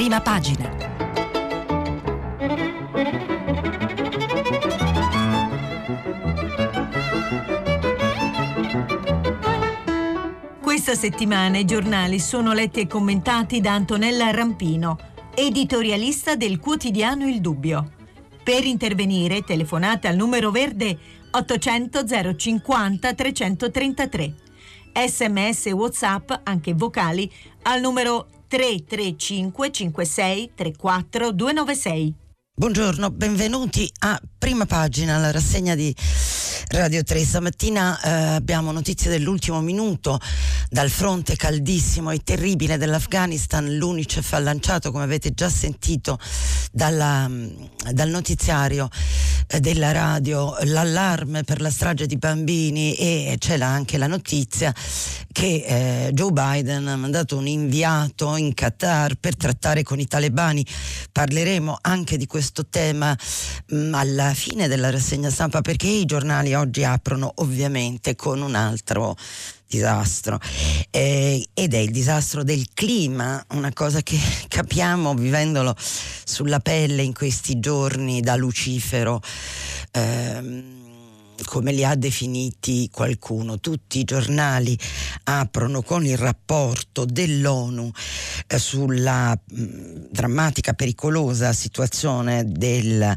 prima pagina. Questa settimana i giornali sono letti e commentati da Antonella Rampino, editorialista del quotidiano Il Dubbio. Per intervenire telefonate al numero verde 800 050 333. Sms WhatsApp, anche vocali, al numero 335 56 34 296. Buongiorno, benvenuti a prima pagina, la rassegna di Radio 3. Stamattina eh, abbiamo notizie dell'ultimo minuto dal fronte caldissimo e terribile dell'Afghanistan. L'Unicef ha lanciato, come avete già sentito dalla, dal notiziario eh, della radio, l'allarme per la strage di bambini e c'è anche la notizia che eh, Joe Biden ha mandato un inviato in Qatar per trattare con i talebani. Parleremo anche di questo tema mh, mm, fine della rassegna stampa perché i giornali oggi aprono ovviamente con un altro disastro eh, ed è il disastro del clima, una cosa che capiamo vivendolo sulla pelle in questi giorni da Lucifero. Eh, come li ha definiti qualcuno. Tutti i giornali aprono con il rapporto dell'ONU eh, sulla mm, drammatica, pericolosa situazione del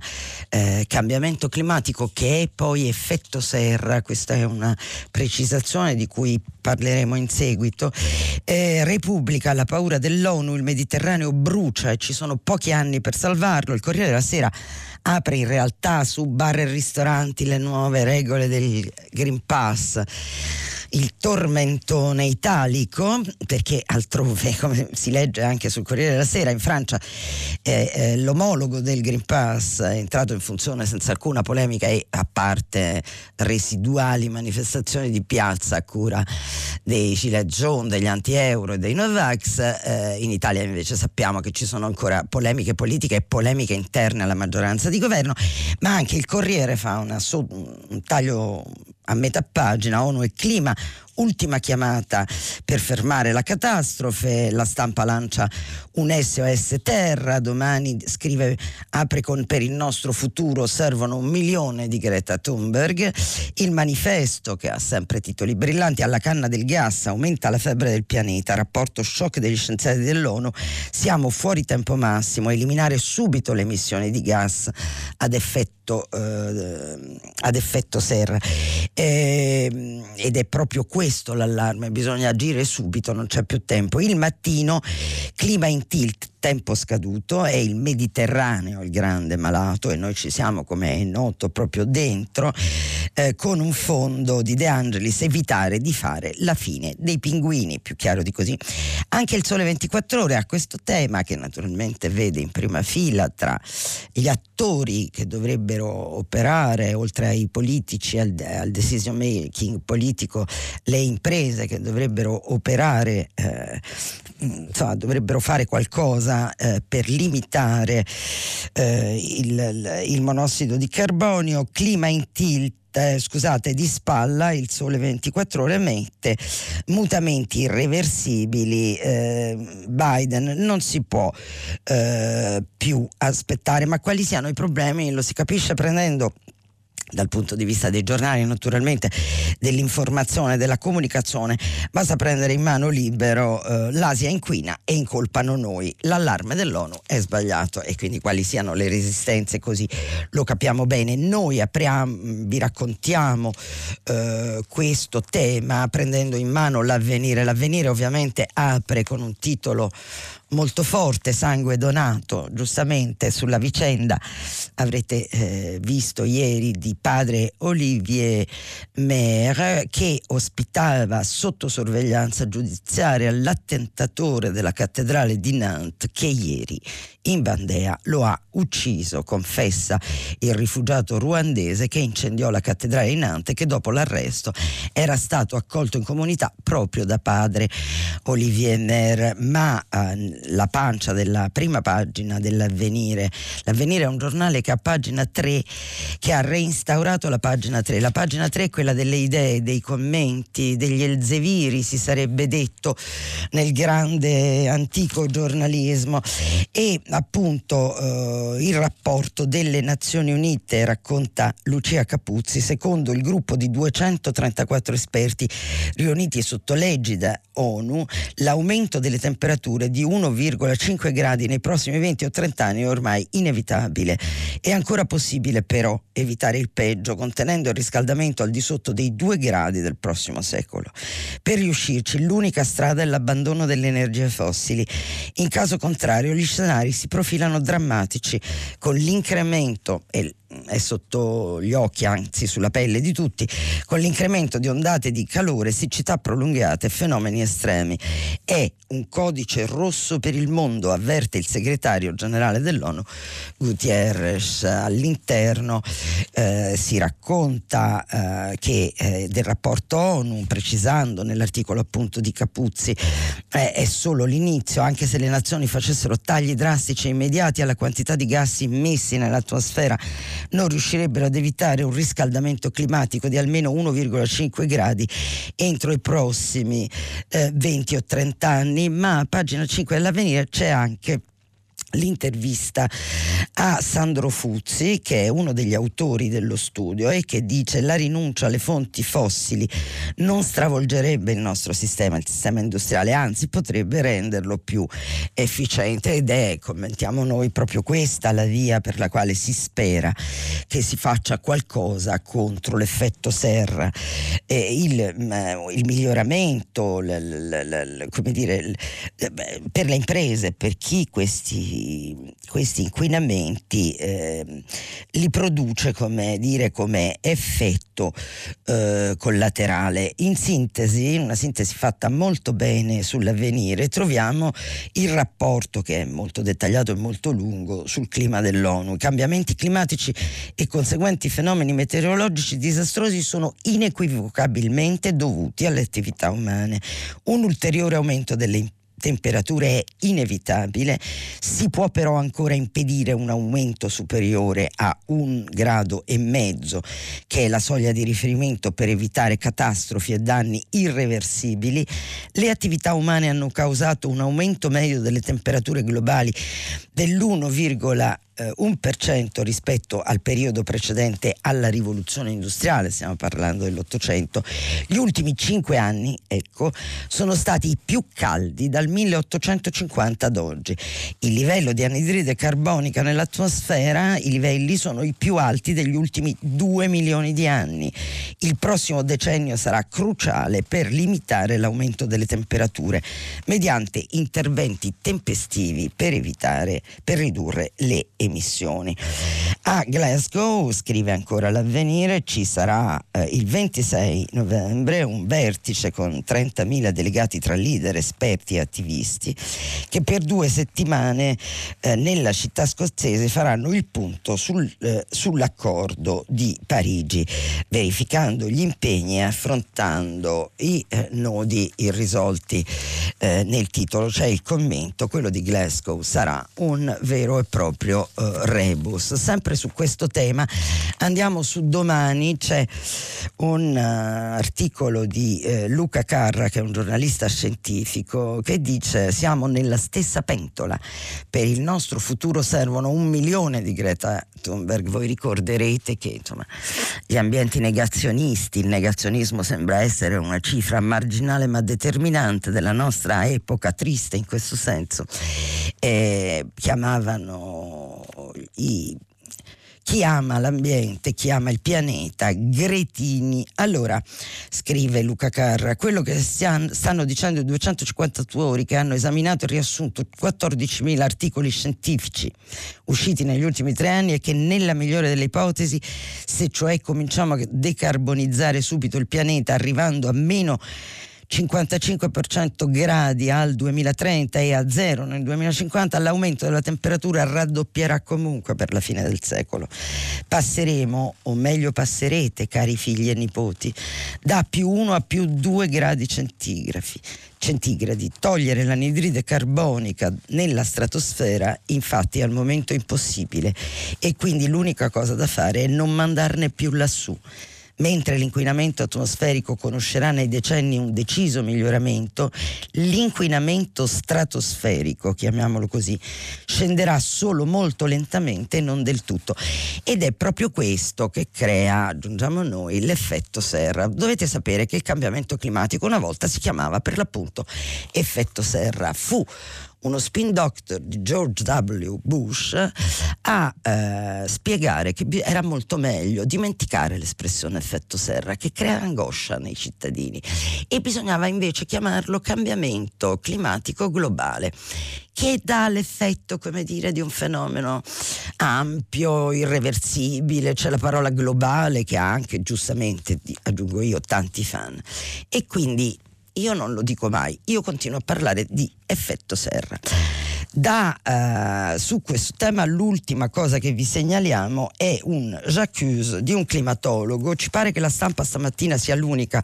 eh, cambiamento climatico che è poi effetto serra, questa è una precisazione di cui parleremo in seguito. Eh, Repubblica, la paura dell'ONU, il Mediterraneo brucia e ci sono pochi anni per salvarlo. Il Corriere della Sera apre in realtà su bar e ristoranti le nuove regole del Green Pass il tormentone italico, perché altrove, come si legge anche sul Corriere della Sera, in Francia eh, eh, l'omologo del Green Pass è entrato in funzione senza alcuna polemica e a parte residuali manifestazioni di piazza a cura dei Gilet Jaune, degli anti-euro e dei Novax, eh, in Italia invece sappiamo che ci sono ancora polemiche politiche e polemiche interne alla maggioranza di governo, ma anche il Corriere fa una, un taglio a metà pagina, ONU e clima, ultima chiamata per fermare la catastrofe, la stampa lancia un SOS Terra, domani scrive apre con per il nostro futuro servono un milione di Greta Thunberg, il manifesto che ha sempre titoli brillanti alla canna del gas aumenta la febbre del pianeta, rapporto shock degli scienziati dell'ONU, siamo fuori tempo massimo, eliminare subito le emissioni di gas ad effetto, eh, ad effetto serra eh, ed è proprio questo l'allarme, bisogna agire subito, non c'è più tempo. Il mattino, clima in tilt, tempo scaduto, è il Mediterraneo il grande malato e noi ci siamo, come è noto, proprio dentro, eh, con un fondo di De Angelis, evitare di fare la fine dei pinguini, più chiaro di così. Anche il Sole 24 ore ha questo tema che naturalmente vede in prima fila tra gli attori che dovrebbero operare, oltre ai politici, al, al decision making politico, le imprese che dovrebbero operare, eh, insomma, dovrebbero fare qualcosa eh, per limitare eh, il, il monossido di carbonio, clima in tilt eh, scusate, di spalla il sole 24 ore mette mutamenti irreversibili. Eh, Biden non si può eh, più aspettare, ma quali siano i problemi lo si capisce prendendo dal punto di vista dei giornali naturalmente dell'informazione, della comunicazione, basta prendere in mano libero eh, l'Asia inquina e incolpano noi. L'allarme dell'ONU è sbagliato e quindi quali siano le resistenze così lo capiamo bene. Noi apriamo, vi raccontiamo eh, questo tema prendendo in mano l'avvenire. L'avvenire ovviamente apre con un titolo molto forte, sangue donato, giustamente sulla vicenda. Avrete eh, visto ieri di padre Olivier Mer che ospitava sotto sorveglianza giudiziaria l'attentatore della cattedrale di Nantes che ieri in Bandea lo ha ucciso, confessa il rifugiato ruandese che incendiò la cattedrale di Nantes che dopo l'arresto era stato accolto in comunità proprio da padre Olivier Mer, ma eh, la pancia della prima pagina dell'Avvenire, l'Avvenire è un giornale che a pagina 3 che ha reinstallato instaurato la pagina 3. La pagina 3 è quella delle idee, dei commenti, degli elzeviri, si sarebbe detto nel grande antico giornalismo e appunto eh, il rapporto delle Nazioni Unite racconta Lucia Capuzzi, secondo il gruppo di 234 esperti riuniti sotto l'egida ONU, l'aumento delle temperature di 1,5 gradi nei prossimi 20 o 30 anni è ormai inevitabile. È ancora possibile però evitare il peggio contenendo il riscaldamento al di sotto dei 2 gradi del prossimo secolo. Per riuscirci l'unica strada è l'abbandono delle energie fossili. In caso contrario gli scenari si profilano drammatici con l'incremento e è sotto gli occhi, anzi sulla pelle di tutti, con l'incremento di ondate di calore, siccità prolungate fenomeni estremi. È un codice rosso per il mondo, avverte il segretario generale dell'ONU Gutierrez. All'interno eh, si racconta eh, che eh, del rapporto ONU, precisando nell'articolo appunto di Capuzzi, è solo l'inizio, anche se le nazioni facessero tagli drastici e immediati alla quantità di gas immessi nell'atmosfera non riuscirebbero ad evitare un riscaldamento climatico di almeno 1,5 gradi entro i prossimi eh, 20 o 30 anni, ma a pagina 5 dell'avvenire c'è anche l'intervista a Sandro Fuzzi, che è uno degli autori dello studio e che dice la rinuncia alle fonti fossili non stravolgerebbe il nostro sistema, il sistema industriale, anzi potrebbe renderlo più efficiente. Ed è, commentiamo noi, proprio questa la via per la quale si spera che si faccia qualcosa contro l'effetto serra, eh, il, mm, il, miglioramento, l, l, l, come dire, per le imprese, per chi questi questi, inquinamenti eh, li produce come, dire, come effetto eh, collaterale. In sintesi, in una sintesi fatta molto bene sull'avvenire, troviamo il rapporto che è molto dettagliato e molto lungo sul clima dell'ONU. I cambiamenti climatici e conseguenti fenomeni meteorologici disastrosi sono inequivocabilmente dovuti alle attività umane. Un ulteriore aumento delle imprese temperature è inevitabile, si può però ancora impedire un aumento superiore a un grado e mezzo, che è la soglia di riferimento per evitare catastrofi e danni irreversibili. Le attività umane hanno causato un aumento medio delle temperature globali dell'1,1 eh, 1% rispetto al periodo precedente alla rivoluzione industriale, stiamo parlando dell'Ottocento, gli ultimi cinque anni ecco, sono stati i più caldi dal 1850 ad oggi. Il livello di anidride carbonica nell'atmosfera, i livelli sono i più alti degli ultimi due milioni di anni. Il prossimo decennio sarà cruciale per limitare l'aumento delle temperature mediante interventi tempestivi per evitare, per ridurre le emissioni emissioni. A Glasgow, scrive ancora l'avvenire, ci sarà eh, il 26 novembre un vertice con 30.000 delegati tra leader, esperti e attivisti che per due settimane eh, nella città scozzese faranno il punto sul, eh, sull'accordo di Parigi, verificando gli impegni e affrontando i eh, nodi irrisolti. Eh, nel titolo c'è il commento, quello di Glasgow sarà un vero e proprio uh, rebus. Sempre su questo tema andiamo su domani, c'è un uh, articolo di uh, Luca Carra che è un giornalista scientifico che dice siamo nella stessa pentola, per il nostro futuro servono un milione di Greta Thunberg, voi ricorderete che insomma, gli ambienti negazionisti, il negazionismo sembra essere una cifra marginale ma determinante della nostra epoca triste in questo senso, eh, chiamavano i chi ama l'ambiente, chi ama il pianeta, Gretini. Allora, scrive Luca Carra, quello che stanno dicendo i 250 attori che hanno esaminato e riassunto 14.000 articoli scientifici usciti negli ultimi tre anni è che nella migliore delle ipotesi, se cioè cominciamo a decarbonizzare subito il pianeta arrivando a meno 55% gradi al 2030 e a zero nel 2050, l'aumento della temperatura raddoppierà comunque per la fine del secolo. Passeremo, o meglio passerete, cari figli e nipoti, da più 1 a più 2 gradi centigradi centigradi. Togliere l'anidride carbonica nella stratosfera infatti è al momento impossibile e quindi l'unica cosa da fare è non mandarne più lassù. Mentre l'inquinamento atmosferico conoscerà nei decenni un deciso miglioramento, l'inquinamento stratosferico, chiamiamolo così, scenderà solo molto lentamente e non del tutto. Ed è proprio questo che crea, aggiungiamo noi, l'effetto serra. Dovete sapere che il cambiamento climatico una volta si chiamava per l'appunto effetto serra. Fu uno spin doctor di George W. Bush a eh, spiegare che era molto meglio dimenticare l'espressione effetto serra che crea angoscia nei cittadini e bisognava invece chiamarlo cambiamento climatico globale che dà l'effetto, come dire, di un fenomeno ampio, irreversibile, c'è la parola globale che ha anche giustamente, aggiungo io, tanti fan. E quindi io non lo dico mai, io continuo a parlare di effetto serra. Da, uh, su questo tema l'ultima cosa che vi segnaliamo è un j'accuse di un climatologo. Ci pare che la stampa stamattina sia l'unica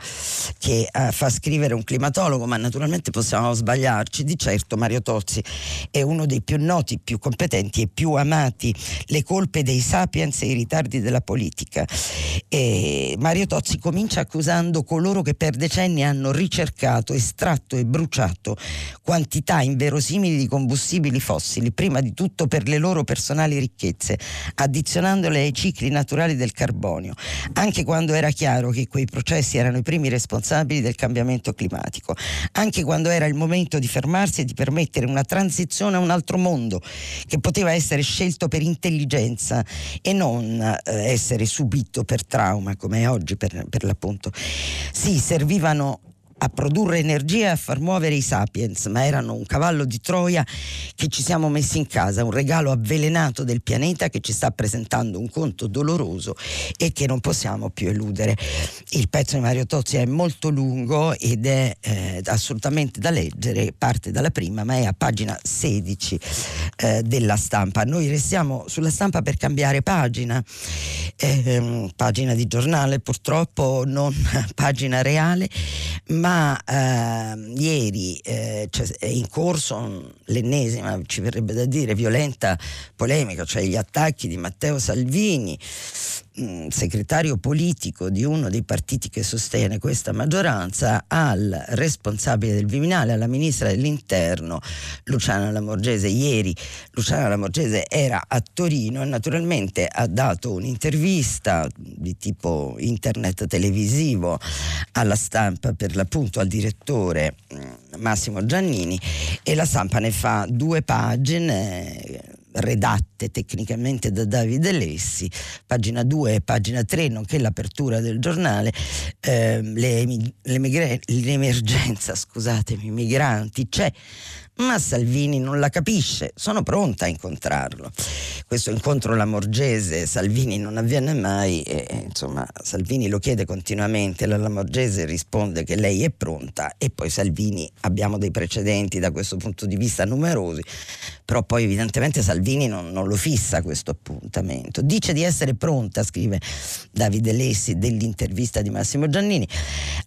che uh, fa scrivere un climatologo, ma naturalmente possiamo sbagliarci. Di certo Mario Tozzi è uno dei più noti, più competenti e più amati. Le colpe dei sapiens e i ritardi della politica. E Mario Tozzi comincia accusando coloro che per decenni hanno ricercato, estratto e bruciato quantità inverosimili di combustibili combustibili fossili, prima di tutto per le loro personali ricchezze, addizionandole ai cicli naturali del carbonio, anche quando era chiaro che quei processi erano i primi responsabili del cambiamento climatico, anche quando era il momento di fermarsi e di permettere una transizione a un altro mondo che poteva essere scelto per intelligenza e non eh, essere subito per trauma come è oggi per, per l'appunto. Sì, servivano a produrre energia e a far muovere i sapiens, ma erano un cavallo di Troia che ci siamo messi in casa, un regalo avvelenato del pianeta che ci sta presentando un conto doloroso e che non possiamo più eludere. Il pezzo di Mario Tozzi è molto lungo ed è eh, assolutamente da leggere, parte dalla prima, ma è a pagina 16 eh, della stampa. Noi restiamo sulla stampa per cambiare pagina, eh, pagina di giornale purtroppo, non pagina reale, ma ma eh, ieri eh, cioè, è in corso l'ennesima, ci verrebbe da dire, violenta polemica, cioè gli attacchi di Matteo Salvini Mm, segretario politico di uno dei partiti che sostiene questa maggioranza al responsabile del Viminale, alla ministra dell'Interno Luciana Lamorgese. Ieri Luciana Lamorgese era a Torino e naturalmente ha dato un'intervista di tipo internet televisivo alla stampa per l'appunto al direttore mm, Massimo Giannini e la stampa ne fa due pagine redatte tecnicamente da Davide Lessi, pagina 2 e pagina 3, nonché l'apertura del giornale, eh, le, l'emergenza, scusatemi, migranti. C'è, ma Salvini non la capisce, sono pronta a incontrarlo. Questo incontro Lamorgese Salvini non avviene mai e insomma Salvini lo chiede continuamente, la Lamorgese risponde che lei è pronta e poi Salvini abbiamo dei precedenti da questo punto di vista numerosi, però poi evidentemente Salvini non, non lo fissa questo appuntamento. Dice di essere pronta, scrive Davide Lessi dell'intervista di Massimo Giannini,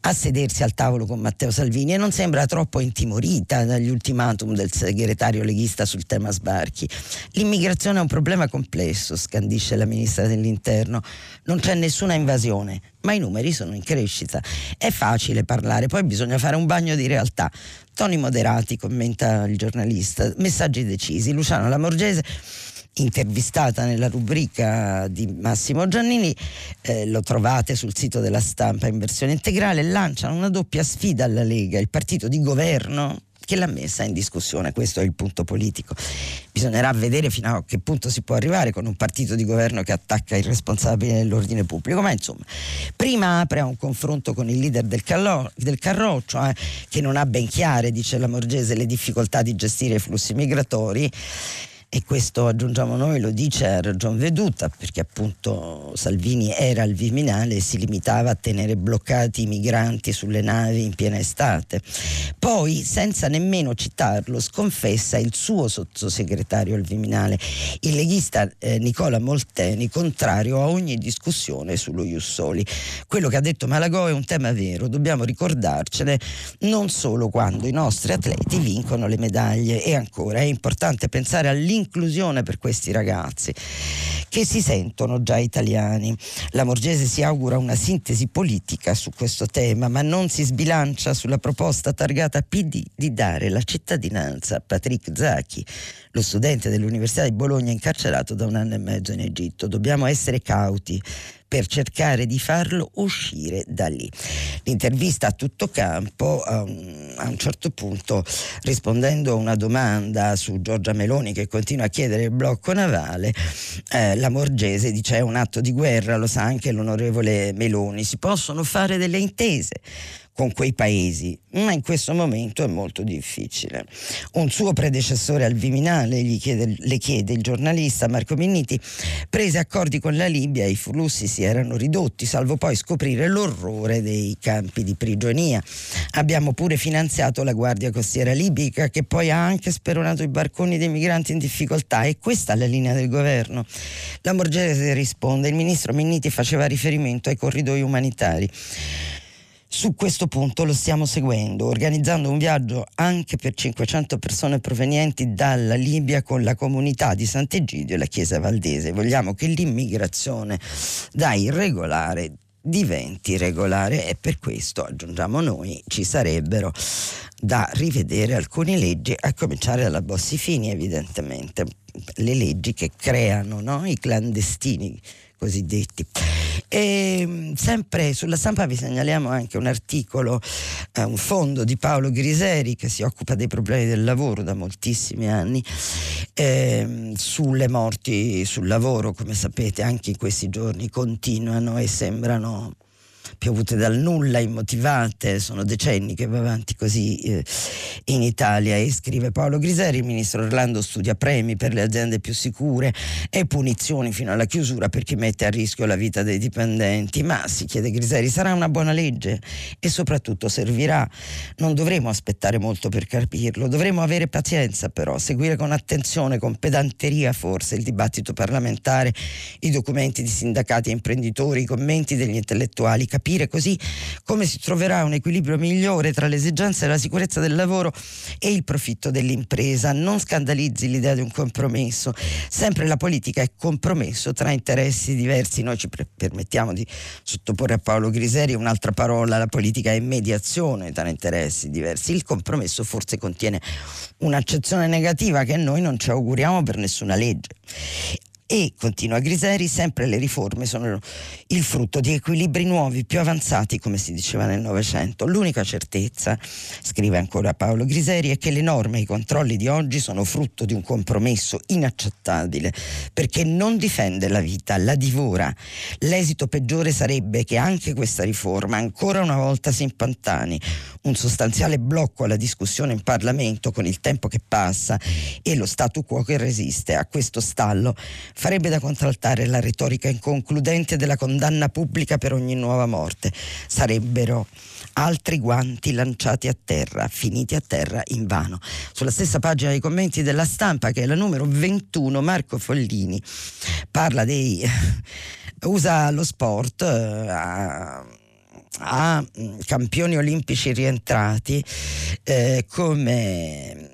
a sedersi al tavolo con Matteo Salvini e non sembra troppo intimorita dagli ultimati ultimatum del segretario leghista sul tema sbarchi. L'immigrazione è un problema complesso, scandisce la ministra dell'interno. Non c'è nessuna invasione, ma i numeri sono in crescita. È facile parlare, poi bisogna fare un bagno di realtà. Toni moderati, commenta il giornalista, messaggi decisi. Luciano Lamorgese intervistata nella rubrica di Massimo Giannini, eh, lo trovate sul sito della stampa in versione integrale, lanciano una doppia sfida alla Lega, il partito di governo che l'ha messa in discussione, questo è il punto politico. Bisognerà vedere fino a che punto si può arrivare con un partito di governo che attacca il responsabile dell'ordine pubblico, ma insomma, prima apre a un confronto con il leader del, callo, del Carroccio, eh, che non ha ben chiare, dice la Morgese, le difficoltà di gestire i flussi migratori e questo aggiungiamo noi lo dice a ragion veduta perché appunto Salvini era al Viminale e si limitava a tenere bloccati i migranti sulle navi in piena estate. Poi senza nemmeno citarlo sconfessa il suo sottosegretario al Viminale, il leghista eh, Nicola Molteni, contrario a ogni discussione sullo Jussoli. Quello che ha detto Malagò è un tema vero, dobbiamo ricordarcene non solo quando i nostri atleti vincono le medaglie e ancora è importante pensare all'inclusione per questi ragazzi che si sentono già italiani. La Morgese si augura una sintesi politica su questo tema, ma non si sbilancia sulla proposta targata PD di dare la cittadinanza a Patrick Zacchi, lo studente dell'Università di Bologna incarcerato da un anno e mezzo in Egitto. Dobbiamo essere cauti per cercare di farlo uscire da lì. L'intervista a tutto campo a un certo punto rispondendo a una domanda su Giorgia Meloni che continua a chiedere il blocco navale, eh, la Morgese dice è un atto di guerra, lo sa anche l'onorevole Meloni, si possono fare delle intese con quei paesi, ma in questo momento è molto difficile. Un suo predecessore al Viminale, chiede, le chiede il giornalista Marco Minniti, prese accordi con la Libia e i flussi si erano ridotti, salvo poi scoprire l'orrore dei campi di prigionia. Abbiamo pure finanziato la Guardia Costiera Libica che poi ha anche speronato i barconi dei migranti in difficoltà e questa è la linea del governo. La Morgese risponde, il ministro Minniti faceva riferimento ai corridoi umanitari. Su questo punto lo stiamo seguendo, organizzando un viaggio anche per 500 persone provenienti dalla Libia con la comunità di Sant'Egidio e la Chiesa Valdese. Vogliamo che l'immigrazione da irregolare diventi regolare e per questo, aggiungiamo noi, ci sarebbero da rivedere alcune leggi, a cominciare dalla Bossi-Fini evidentemente, le leggi che creano no? i clandestini cosiddetti. E mm, sempre sulla stampa vi segnaliamo anche un articolo, eh, un fondo di Paolo Griseri che si occupa dei problemi del lavoro da moltissimi anni, eh, sulle morti sul lavoro, come sapete anche in questi giorni continuano e sembrano piovute dal nulla, immotivate, sono decenni che va avanti così eh, in Italia. E scrive Paolo Griseri, il ministro Orlando studia premi per le aziende più sicure e punizioni fino alla chiusura per chi mette a rischio la vita dei dipendenti, ma si chiede Griseri, sarà una buona legge? E soprattutto servirà, non dovremo aspettare molto per capirlo, dovremo avere pazienza però, seguire con attenzione, con pedanteria forse il dibattito parlamentare, i documenti di sindacati e imprenditori, i commenti degli intellettuali, capire capire così come si troverà un equilibrio migliore tra le esigenze della sicurezza del lavoro e il profitto dell'impresa. Non scandalizzi l'idea di un compromesso. Sempre la politica è compromesso tra interessi diversi. Noi ci permettiamo di sottoporre a Paolo Griseri un'altra parola. La politica è mediazione tra interessi diversi. Il compromesso forse contiene un'accezione negativa che noi non ci auguriamo per nessuna legge e, continua Griseri, sempre le riforme sono il frutto di equilibri nuovi, più avanzati, come si diceva nel Novecento. L'unica certezza, scrive ancora Paolo Griseri, è che le norme e i controlli di oggi sono frutto di un compromesso inaccettabile, perché non difende la vita, la divora. L'esito peggiore sarebbe che anche questa riforma ancora una volta si impantani, un sostanziale blocco alla discussione in Parlamento con il tempo che passa e lo statu quo che resiste a questo stallo farebbe da contraltare la retorica inconcludente della condanna pubblica per ogni nuova morte. Sarebbero altri guanti lanciati a terra, finiti a terra in vano. Sulla stessa pagina dei commenti della stampa, che è la numero 21, Marco Follini parla dei... usa lo sport eh, a, a campioni olimpici rientrati eh, come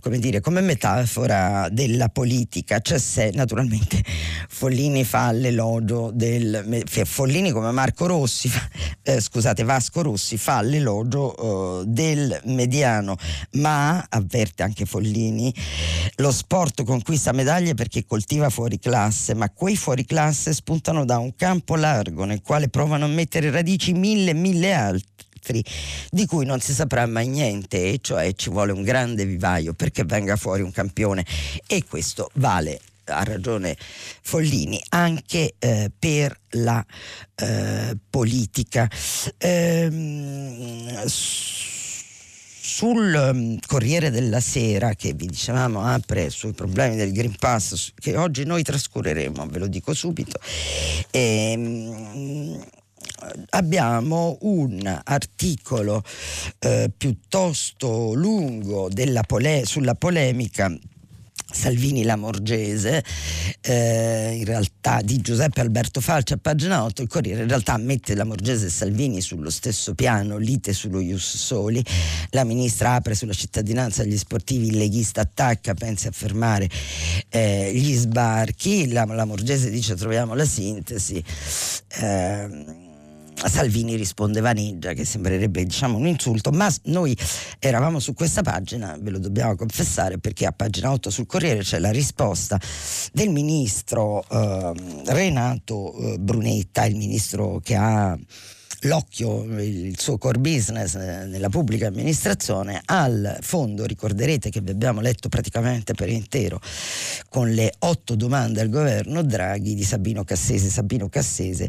come, dire, come metafora della politica, cioè se naturalmente Follini fa l'elogio del Follini come Marco Rossi, eh, scusate Vasco Rossi fa l'elogio eh, del mediano, ma avverte anche Follini, lo sport conquista medaglie perché coltiva fuori classe, ma quei fuori classe spuntano da un campo largo nel quale provano a mettere radici mille mille altri altri di cui non si saprà mai niente, e cioè ci vuole un grande vivaio perché venga fuori un campione e questo vale ha ragione Follini, anche eh, per la eh, politica. Ehm, sul um, Corriere della Sera, che vi dicevamo apre sui problemi del Green Pass, che oggi noi trascureremo, ve lo dico subito, ehm, abbiamo un articolo eh, piuttosto lungo pole- sulla polemica Salvini Lamorgese, eh, in realtà di Giuseppe Alberto Falci a pagina 8, il Corriere in realtà mette Lamorgese e Salvini sullo stesso piano, lite sullo Ius Soli, la ministra apre sulla cittadinanza agli sportivi, il leghista attacca, pensa a fermare eh, gli sbarchi, la, Lamorgese dice troviamo la sintesi. Eh, Salvini risponde vaneggia, che sembrerebbe diciamo, un insulto, ma noi eravamo su questa pagina, ve lo dobbiamo confessare, perché a pagina 8 sul Corriere c'è la risposta del ministro eh, Renato eh, Brunetta, il ministro che ha l'occhio, il suo core business eh, nella pubblica amministrazione al fondo, ricorderete che vi abbiamo letto praticamente per intero con le otto domande al governo Draghi di Sabino Cassese. Sabino Cassese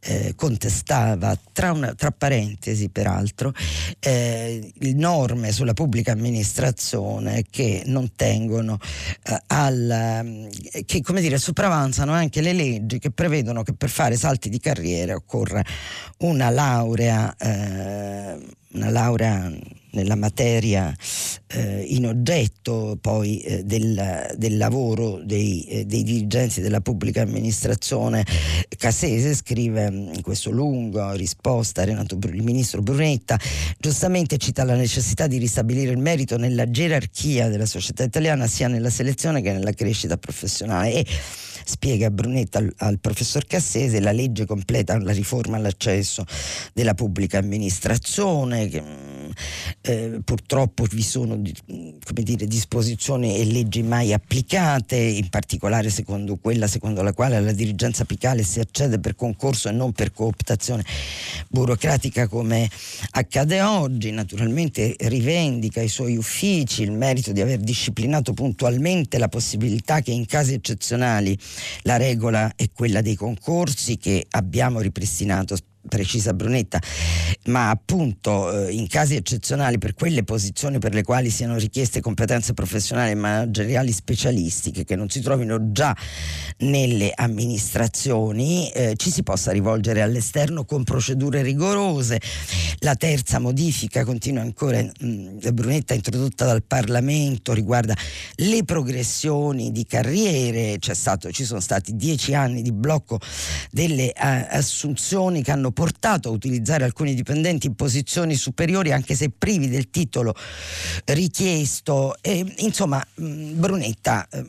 eh, contestava, tra, una, tra, parentesi peraltro, eh, norme sulla pubblica amministrazione che non tengono eh, al, che come dire, sopravanzano anche le leggi che prevedono che per fare salti di carriera occorra una laurea, eh, una laurea nella materia eh, in oggetto poi eh, del, del, lavoro dei, eh, dei, dirigenti della pubblica amministrazione. Cassese scrive mm, in questo lungo risposta a Renato, il ministro Brunetta, giustamente cita la necessità di ristabilire il merito nella gerarchia della società italiana sia nella selezione che nella crescita professionale. E, spiega Brunetta al, al, professor Cassese, la legge completa la riforma all'accesso della pubblica amministrazione, che, mm, eh, purtroppo vi sono dire, disposizioni e leggi mai applicate, in particolare secondo quella secondo la quale alla dirigenza apicale si accede per concorso e non per cooptazione burocratica come accade oggi, naturalmente rivendica i suoi uffici il merito di aver disciplinato puntualmente la possibilità che in casi eccezionali la regola è quella dei concorsi che abbiamo ripristinato precisa Brunetta, ma appunto eh, in casi eccezionali per quelle posizioni per le quali siano richieste competenze professionali e manageriali specialistiche che non si trovino già nelle amministrazioni, eh, ci si possa rivolgere all'esterno con procedure rigorose. La terza modifica, continua ancora mh, mm, Brunetta, introdotta dal Parlamento, riguarda le progressioni di carriere, stato, ci sono stati dieci anni di blocco delle uh, assunzioni che hanno portato a utilizzare alcuni dipendenti in posizioni superiori anche se privi del titolo richiesto. E, insomma, mm, Brunetta eh,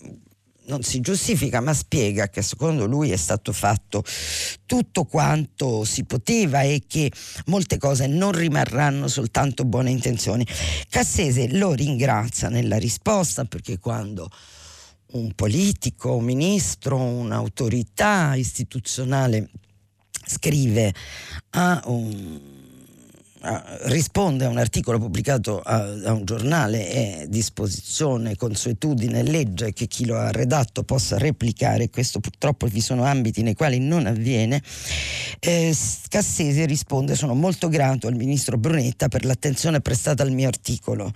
non si giustifica ma spiega che secondo lui è stato fatto tutto quanto si poteva e che molte cose non rimarranno soltanto buone intenzioni. Cassese lo ringrazia nella risposta perché quando un politico, un ministro, un'autorità istituzionale scrive a un risponde a un articolo pubblicato da un giornale è disposizione, consuetudine, legge che chi lo ha redatto possa replicare, questo purtroppo vi sono ambiti nei quali non avviene, eh, Cassese risponde sono molto grato al ministro Brunetta per l'attenzione prestata al mio articolo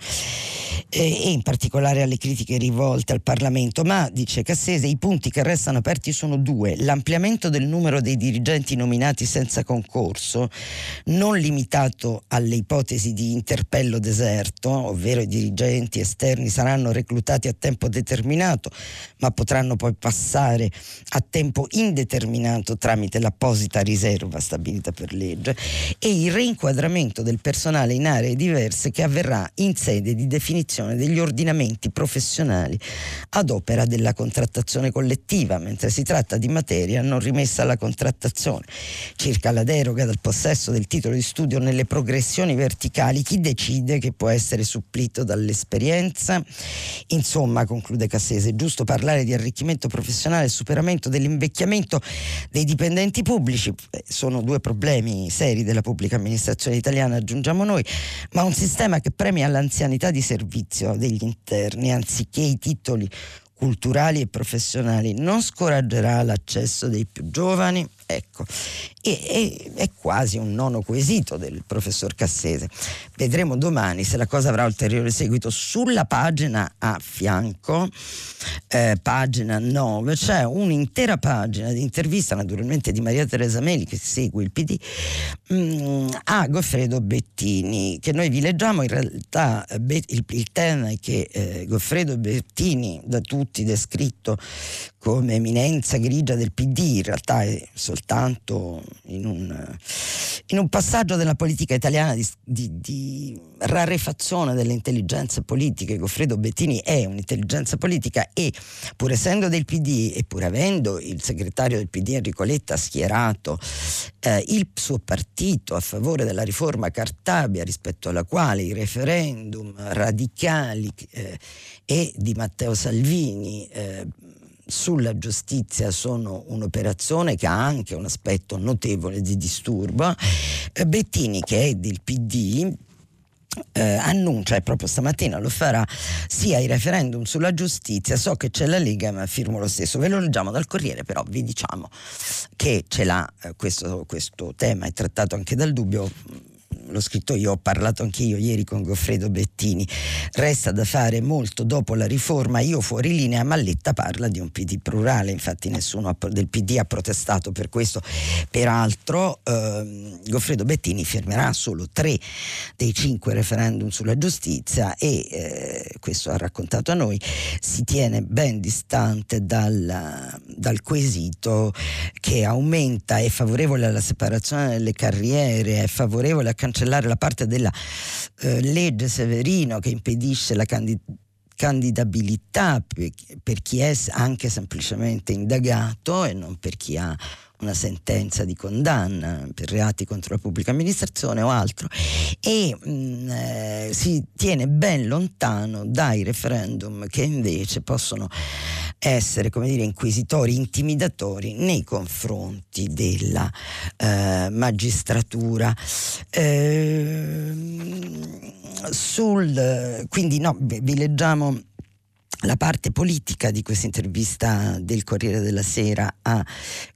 eh, e in particolare alle critiche rivolte al Parlamento, ma dice Cassese i punti che restano aperti sono due, l'ampliamento del numero dei dirigenti nominati senza concorso, non limitato alle ipotesi di interpello deserto, ovvero i dirigenti esterni saranno reclutati a tempo determinato, ma potranno poi passare a tempo indeterminato tramite l'apposita riserva stabilita per legge, e il reinquadramento del personale in aree diverse che avverrà in sede di definizione degli ordinamenti professionali ad opera della contrattazione collettiva, mentre si tratta di materia non rimessa alla contrattazione. Circa la deroga dal possesso del titolo di studio nelle programmazioni progressioni verticali, chi decide che può essere supplito dall'esperienza? Insomma, conclude Cassese, è giusto parlare di arricchimento professionale e superamento dell'invecchiamento dei dipendenti pubblici. Eh, sono due problemi seri della pubblica amministrazione italiana, aggiungiamo noi, ma un sistema che premia l'anzianità di servizio degli interni anziché i titoli culturali e professionali non scoraggerà l'accesso dei più giovani? Ecco, e, e, è quasi un nono quesito del professor Cassese. Vedremo domani se la cosa avrà ulteriore seguito. Sulla pagina a fianco, eh, pagina 9, c'è un'intera pagina di intervista naturalmente di Maria Teresa Meli che segue il PD mh, mm, a Goffredo Bettini, che noi vi leggiamo in realtà il, il tema è che eh, Goffredo Bettini da tutti descritto come eminenza grigia del PD, in realtà è soltanto in un, in un passaggio della politica italiana di, di, di, rarefazione delle intelligenze politiche. Goffredo Bettini è un'intelligenza politica e pur essendo del PD e pur avendo il segretario del PD Enrico Letta schierato eh, il suo partito a favore della riforma Cartabia rispetto alla quale i referendum radicali eh, e di Matteo Salvini eh, sulla giustizia sono un'operazione che ha anche un aspetto notevole di disturbo. Eh, Bettini, che è del PD, eh, annuncia e proprio stamattina lo farà sia i referendum sulla giustizia so che c'è la Lega ma firmo lo stesso ve lo leggiamo dal Corriere però vi diciamo che ce l'ha eh, questo, questo tema è trattato anche dal dubbio l'ho scritto io, ho parlato anche io ieri con Goffredo Bettini. Resta da fare molto dopo la riforma, io fuori linea, Malletta parla di un PD plurale, infatti nessuno del PD ha protestato per questo. Peraltro eh, Goffredo Bettini firmerà solo tre dei cinque referendum sulla giustizia e, eh, questo ha raccontato a noi, si tiene ben distante dal, dal quesito che aumenta, è favorevole alla separazione delle carriere, è favorevole a cancellare la parte della eh, legge Severino che impedisce la candidatura candidabilità per chi è anche semplicemente indagato e non per chi ha una sentenza di condanna per reati contro la pubblica amministrazione o altro. E mh, mm, eh, si tiene ben lontano dai referendum che invece possono essere come dire inquisitori, intimidatori nei confronti della eh, magistratura. Eh, sul, quindi no, vi leggiamo la parte politica di questa intervista del Corriere della Sera a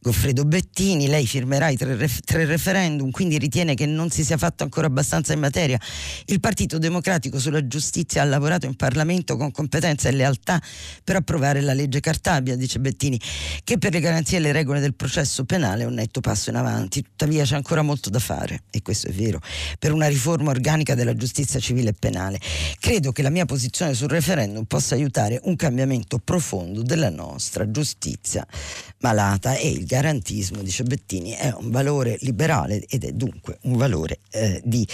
Goffredo Bettini. Lei firmerà i tre, tre, referendum, quindi ritiene che non si sia fatto ancora abbastanza in materia. Il Partito Democratico sulla giustizia ha lavorato in Parlamento con competenza e lealtà per approvare la legge Cartabia, dice Bettini, che per le garanzie e le regole del processo penale è un netto passo in avanti. Tuttavia c'è ancora molto da fare, e questo è vero, per una riforma organica della giustizia civile e penale. Credo che la mia posizione sul referendum possa aiutare avere un cambiamento profondo della nostra giustizia malata e il garantismo, dice Bettini, è un valore liberale ed è dunque un valore eh, di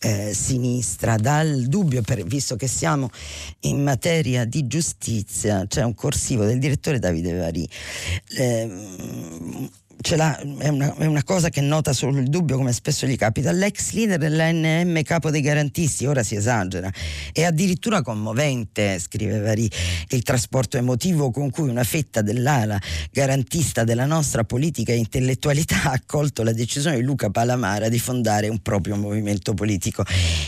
eh, sinistra. Dal dubbio, per, visto che siamo in materia di giustizia, c'è un corsivo del direttore Davide Vari. Eh, è una, è, una, cosa che nota solo il dubbio, come spesso gli capita. L'ex leader dell'ANM, capo dei garantisti, ora si esagera. È addirittura commovente, scrive Vari, il trasporto emotivo con cui una fetta dell'ala garantista della nostra politica e intellettualità ha accolto la decisione di Luca Palamara di fondare un proprio movimento politico.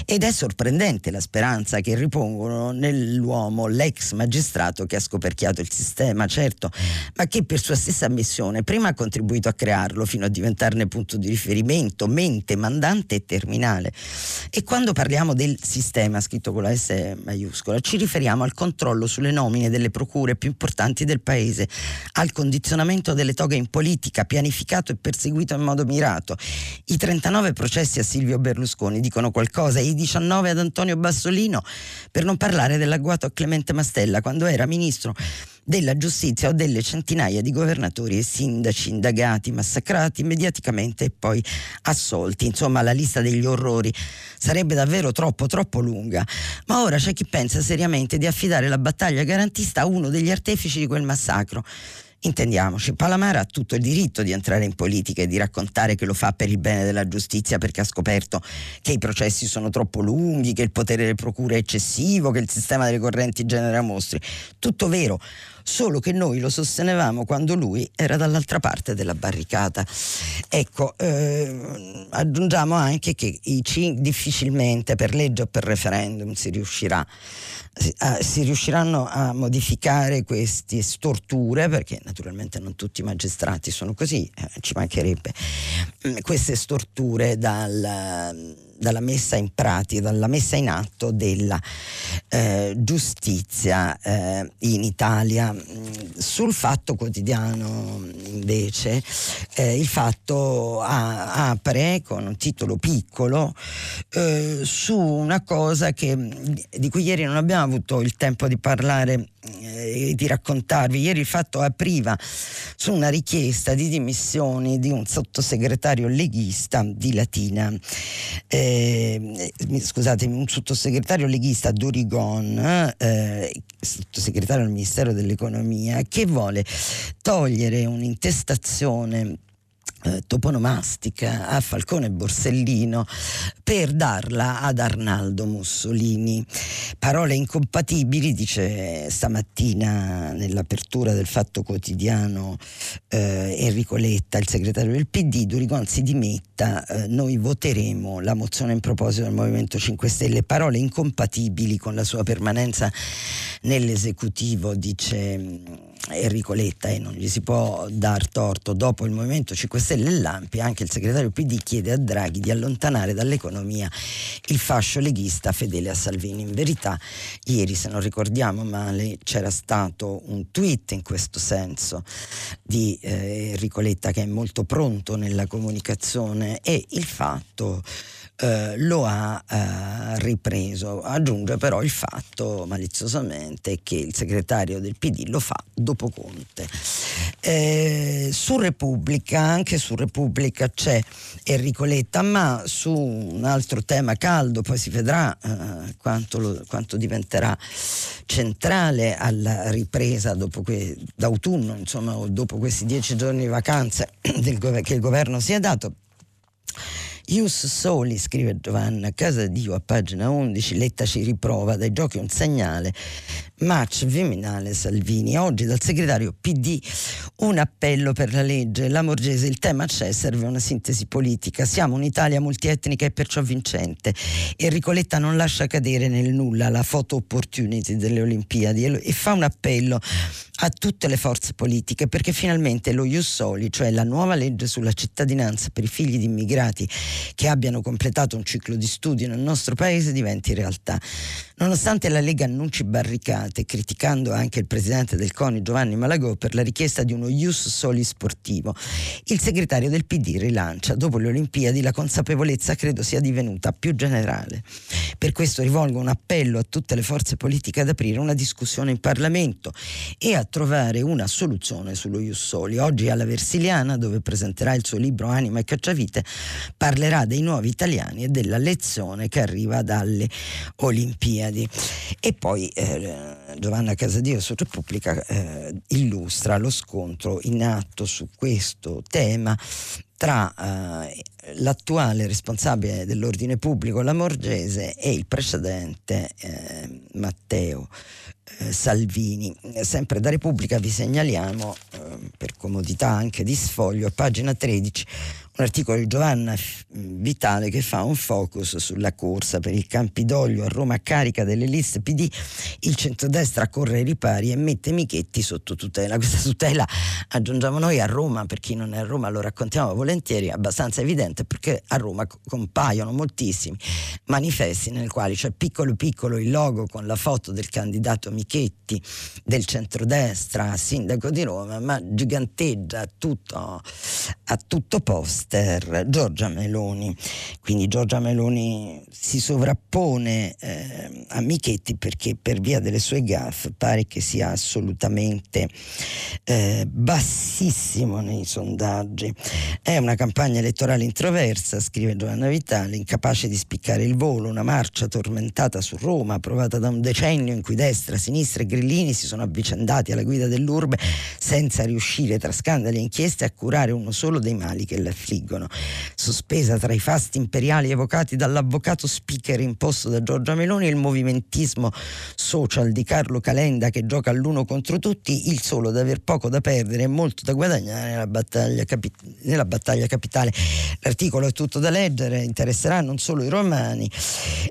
Ed è sorprendente la speranza che ripongono nell'uomo l'ex magistrato che ha scoperchiato il sistema, certo, ma che per sua stessa ammissione prima ha contribuito contribuito a crearlo fino a diventarne punto di riferimento, mente, mandante e terminale. E quando parliamo del sistema, scritto con la S maiuscola, ci riferiamo al controllo sulle nomine delle procure più importanti del paese, al condizionamento delle toghe in politica, pianificato e perseguito in modo mirato. I 39 processi a Silvio Berlusconi dicono qualcosa, i 19 ad Antonio Bassolino, per non parlare dell'agguato a Clemente Mastella quando era ministro della giustizia o delle centinaia di governatori e sindaci indagati, massacrati mediaticamente e poi assolti. Insomma, la lista degli orrori sarebbe davvero troppo, troppo lunga. Ma ora c'è chi pensa seriamente di affidare la battaglia garantista a uno degli artefici di quel massacro. Intendiamoci, Palamara ha tutto il diritto di entrare in politica e di raccontare che lo fa per il bene della giustizia perché ha scoperto che i processi sono troppo lunghi, che il potere delle procure è eccessivo, che il sistema delle correnti genera mostri. Tutto vero, solo che noi lo sostenevamo quando lui era dall'altra parte della barricata. Ecco, eh, aggiungiamo anche che i C difficilmente per legge o per referendum si riuscirà si, riusciranno a modificare queste storture perché naturalmente non tutti i magistrati sono così, eh, ci mancherebbe, mm, queste storture dal dalla messa in pratica, dalla messa in atto della eh, giustizia eh, in Italia. Sul fatto quotidiano invece eh, il fatto a, apre con un titolo piccolo eh, su una cosa che, di cui ieri non abbiamo avuto il tempo di parlare e di raccontarvi. Ieri il fatto apriva su una richiesta di dimissioni di un sottosegretario leghista di Latina. Eh, scusatemi, un sottosegretario leghista d'Origon, eh, sottosegretario del Ministero dell'Economia, che vuole togliere un'intestazione eh, toponomastica a Falcone Borsellino per darla ad Arnaldo Mussolini. Parole incompatibili, dice stamattina nell'apertura del Fatto Quotidiano eh, Enrico Letta, il segretario del PD, Durigon si dimetta, eh, noi voteremo la mozione in proposito del Movimento 5 Stelle. Parole incompatibili con la sua permanenza nell'esecutivo, dice Enrico Letta e non gli si può dar torto. Dopo il Movimento 5 Stelle e l'Ampi anche il segretario PD chiede a Draghi di allontanare dall'economia il fascio leghista fedele a Salvini. In verità ieri se non ricordiamo male c'era stato un tweet in questo senso di eh, Enrico Letta che è molto pronto nella comunicazione e il fatto eh, lo ha eh, ripreso. Aggiunge però il fatto maliziosamente che il segretario del PD lo fa dopo Conte. Eh, su Repubblica, anche su Repubblica c'è Enrico Letta, ma su un altro tema caldo, poi si vedrà eh, quanto, lo, quanto, diventerà centrale alla ripresa dopo que, d'autunno, insomma, dopo questi dieci giorni di vacanze del, che il governo si è dato. Ius Soli, scrive Giovanna, Casa Dio a pagina 11, Letta ci riprova, dai giochi un segnale, match Viminale Salvini. Oggi dal segretario PD un appello per la legge, la Morgese, il tema c'è, serve una sintesi politica. Siamo un'Italia multietnica e perciò vincente. Enrico Letta non lascia cadere nel nulla la photo opportunity delle Olimpiadi e fa un appello a tutte le forze politiche perché finalmente lo Ius Soli, cioè la nuova legge sulla cittadinanza per i figli di immigrati che abbiano completato un ciclo di studio nel nostro paese, diventi realtà. Nonostante la Lega annunci barricate, criticando anche il presidente del CONI Giovanni Malagò per la richiesta di uno Ius Soli sportivo, il segretario del PD rilancia, dopo le Olimpiadi la consapevolezza credo sia divenuta più generale. Per questo rivolgo un appello a tutte le forze politiche ad aprire una discussione in Parlamento e a trovare una soluzione sullo Jussoli. Oggi alla Versiliana, dove presenterà il suo libro Anima e Cacciavite, parlerà dei nuovi italiani e della lezione che arriva dalle Olimpiadi. E poi eh, Giovanna Casadio su Repubblica eh, illustra lo scontro in atto su questo tema tra eh, l'attuale responsabile dell'ordine pubblico Lamorgese e il precedente eh, Matteo eh, Salvini. Sempre da Repubblica vi segnaliamo, eh, per comodità anche di sfoglio, a pagina 13, un articolo di Giovanna Vitale che fa un focus sulla corsa per il Campidoglio a Roma a carica delle liste PD. Il centrodestra corre ai ripari e mette Michetti sotto tutela. Questa tutela aggiungiamo noi a Roma, per chi non è a Roma lo raccontiamo volentieri, è abbastanza evidente perché a Roma compaiono moltissimi manifesti nel quali c'è piccolo piccolo il logo con la foto del candidato Michetti del centrodestra, sindaco di Roma, ma giganteggia tutto, a tutto posto mister Giorgia Meloni. Quindi Giorgia Meloni si sovrappone eh, a Michetti perché per via delle sue gaffe pare che sia assolutamente eh, bassissimo nei sondaggi. È una campagna elettorale introversa, scrive Giovanna Vitale, incapace di spiccare il volo, una marcia tormentata su Roma, provata da un decennio in cui destra, sinistra e grillini si sono avvicendati alla guida dell'urbe senza riuscire tra scandali e inchieste a curare uno solo dei mali che le affliggono. Sospesa tra i fasti imperiali evocati dall'avvocato speaker imposto da Giorgia Meloni e il movimentismo social di Carlo Calenda che gioca all'uno contro tutti, il solo da aver poco da perdere e molto da guadagnare nella battaglia, capi- nella battaglia capitale. L'articolo è tutto da leggere, interesserà non solo i romani,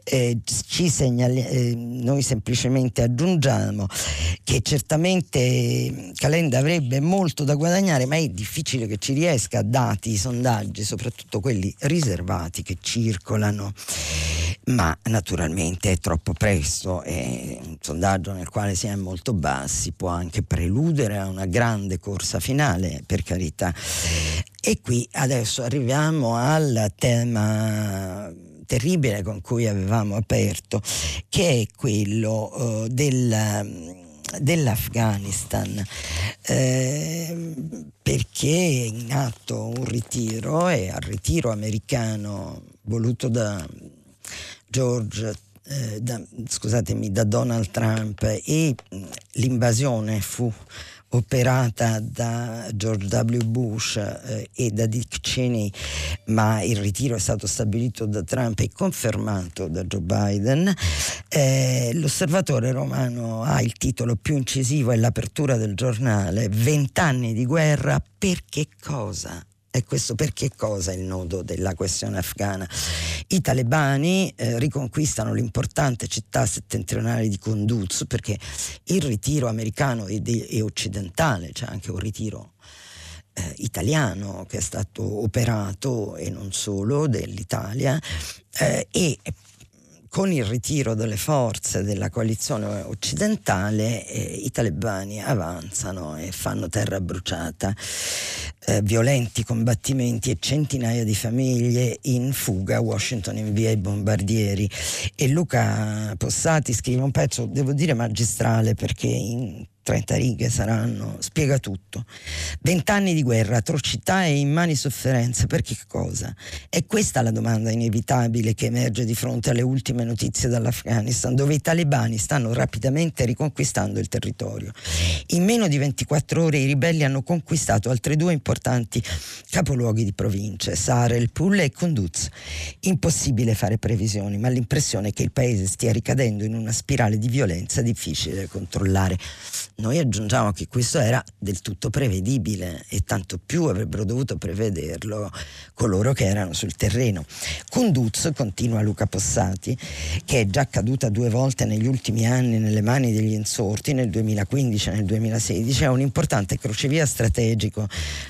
eh, ci segnali, eh, noi semplicemente aggiungiamo che certamente Calenda avrebbe molto da guadagnare, ma è difficile che ci riesca, dati i sondaggi, soprattutto quelli riservati che circolano. Ma naturalmente è troppo presto, è un sondaggio nel quale si è molto bassi, può anche preludere a una grande corsa finale, per carità. E qui adesso arriviamo al tema terribile con cui avevamo aperto, che è quello uh, del dell'Afghanistan eh, perché è in atto un ritiro e al ritiro americano voluto da George eh, da, scusatemi da Donald Trump e l'invasione fu operata da George W. Bush eh, e da Dick Cheney, ma il ritiro è stato stabilito da Trump e confermato da Joe Biden. Eh, l'osservatore romano ha il titolo più incisivo e l'apertura del giornale, Vent'anni di guerra, per che cosa? E questo per che cosa è il nodo della questione afghana? I talebani eh, riconquistano l'importante città settentrionale di Kunduz perché il ritiro americano e, de- e occidentale, c'è anche un ritiro eh, italiano che è stato operato e non solo dell'Italia eh, e con il ritiro delle forze della coalizione occidentale eh, i talebani avanzano e fanno terra bruciata, eh, violenti combattimenti e centinaia di famiglie in fuga. Washington invia i bombardieri e Luca Possati scrive un pezzo, devo dire magistrale perché in 30 righe saranno, spiega tutto. Vent'anni di guerra, atrocità e immani sofferenze, per che cosa? È questa la domanda inevitabile che emerge di fronte alle ultime notizie dall'Afghanistan, dove i talebani stanno rapidamente riconquistando il territorio. In meno di 24 ore i ribelli hanno conquistato altre due importanti capoluoghi di province, Sarelpul e Kunduz. Impossibile fare previsioni, ma l'impressione è che il paese stia ricadendo in una spirale di violenza difficile da controllare. Noi aggiungiamo che questo era del tutto prevedibile e tanto più avrebbero dovuto prevederlo coloro che erano sul terreno. Kunduz, continua Luca Possati, che è già caduta due volte negli ultimi anni nelle mani degli insorti, nel 2015 e nel 2016, è un importante crocevia strategico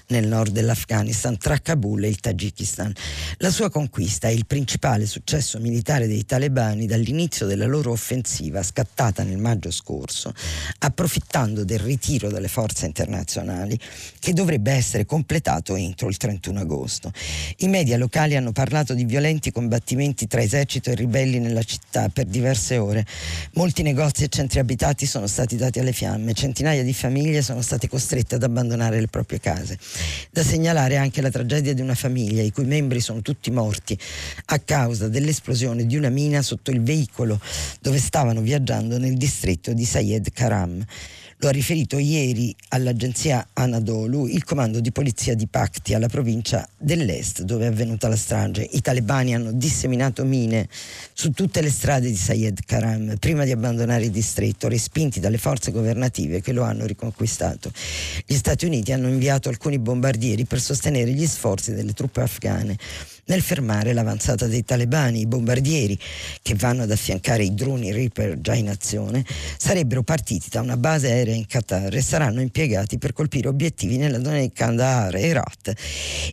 nel nord dell'Afghanistan tra Kabul e il Tagikistan. La sua conquista è il principale successo militare dei talebani dall'inizio della loro offensiva scattata nel maggio scorso, approfittando approfittando del ritiro delle forze internazionali che dovrebbe essere completato entro il 31 agosto. I media locali hanno parlato di violenti combattimenti tra esercito e ribelli nella città per diverse ore. Molti negozi e centri abitati sono stati dati alle fiamme, centinaia di famiglie sono state costrette ad abbandonare le proprie case. Da segnalare anche la tragedia di una famiglia i cui membri sono tutti morti a causa dell'esplosione di una mina sotto il veicolo dove stavano viaggiando nel distretto di Sayed Karam. Lo ha riferito ieri all'agenzia Anadolu il comando di polizia di Pakti, alla provincia dell'est dove è avvenuta la strage. I talebani hanno disseminato mine su tutte le strade di Sayed Karam prima di abbandonare il distretto, respinti dalle forze governative che lo hanno riconquistato. Gli Stati Uniti hanno inviato alcuni bombardieri per sostenere gli sforzi delle truppe afghane nel fermare l'avanzata dei talebani. I bombardieri che vanno ad affiancare i droni Reaper già in azione sarebbero partiti da una base aerea in Qatar e saranno impiegati per colpire obiettivi nella zona di Kandahar, Herat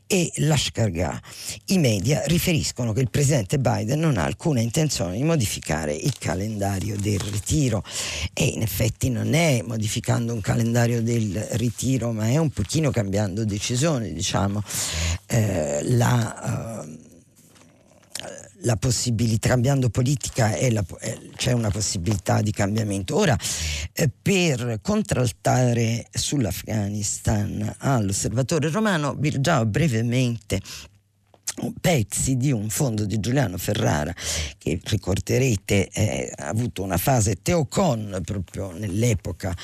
e Lashkar I media riferiscono che il presidente Biden non ha alcuna intenzione di modificare il calendario del ritiro. E in effetti non è modificando un calendario del ritiro ma è un pochino cambiando decisione diciamo. Eh, la uh, la possibilità, cambiando politica la, c'è una possibilità di cambiamento. Ora, eh, per contraltare sull'Afghanistan all'osservatore romano, vi già brevemente pezzi di un fondo di Giuliano Ferrara che ricorderete eh, ha avuto una fase teocon proprio nell'epoca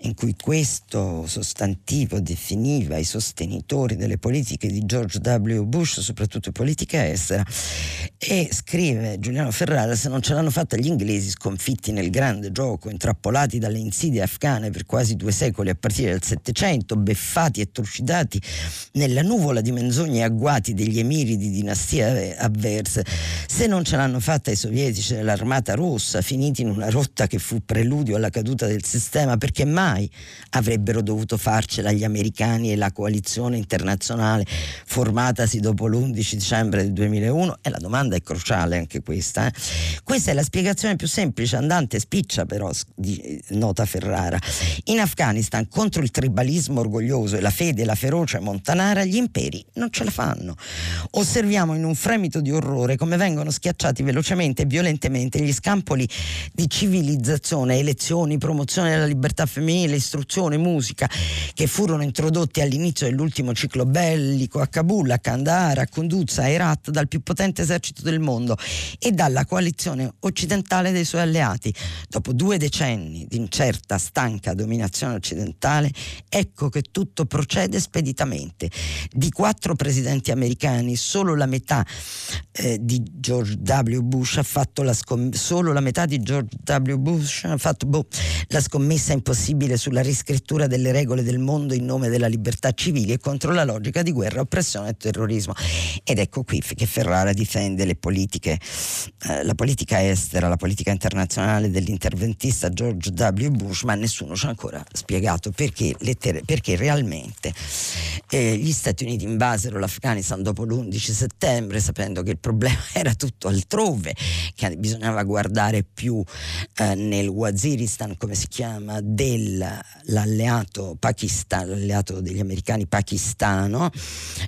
in cui questo sostantivo definiva i sostenitori delle politiche di George W. Bush, soprattutto politica estera, e scrive Giuliano Ferrara se non ce l'hanno fatta gli inglesi sconfitti nel grande gioco, intrappolati dalle insidie afghane per quasi due secoli a partire dal Settecento, beffati e trucidati nella nuvola di menzogne e agguati degli emiri emiri di dinastie avverse, se non ce l'hanno fatta i sovietici dell'Armata Rossa, finiti in una rotta che fu preludio alla caduta del sistema, perché mai avrebbero dovuto farcela gli americani e la coalizione internazionale formatasi dopo l'11 dicembre del 2001? E la domanda è cruciale anche questa. Eh? Questa è la spiegazione più semplice, andante spiccia però, di, nota Ferrara. In Afghanistan, contro il tribalismo orgoglioso e la fede e la ferocia montanara, gli imperi non ce la fanno osserviamo in un fremito di orrore come vengono schiacciati velocemente e violentemente gli scampoli di civilizzazione, elezioni, promozione della libertà femminile, istruzione, musica che furono introdotti all'inizio dell'ultimo ciclo bellico a Kabul, a Kandahar, a Kunduz, a Herat dal più potente esercito del mondo e dalla coalizione occidentale dei suoi alleati. Dopo due decenni di incerta, stanca dominazione occidentale, ecco che tutto procede speditamente. Di quattro presidenti americani solo la metà eh, di George W. Bush ha fatto la scommessa, solo la metà di George W. Bush ha fatto boh, la scommessa impossibile sulla riscrittura delle regole del mondo in nome della libertà civile e contro la logica di guerra, oppressione e terrorismo. Ed ecco qui che Ferrara difende le politiche, eh, la politica estera, la politica internazionale dell'interventista George W. Bush, ma nessuno ci ha ancora spiegato perché, lettere, perché realmente eh, gli Stati Uniti invasero l'Afghanistan dopo l'11 11 settembre, sapendo che il problema era tutto altrove, che bisognava guardare più eh, nel Waziristan, come si chiama, dell'alleato Pakistan, l'alleato degli americani pakistano,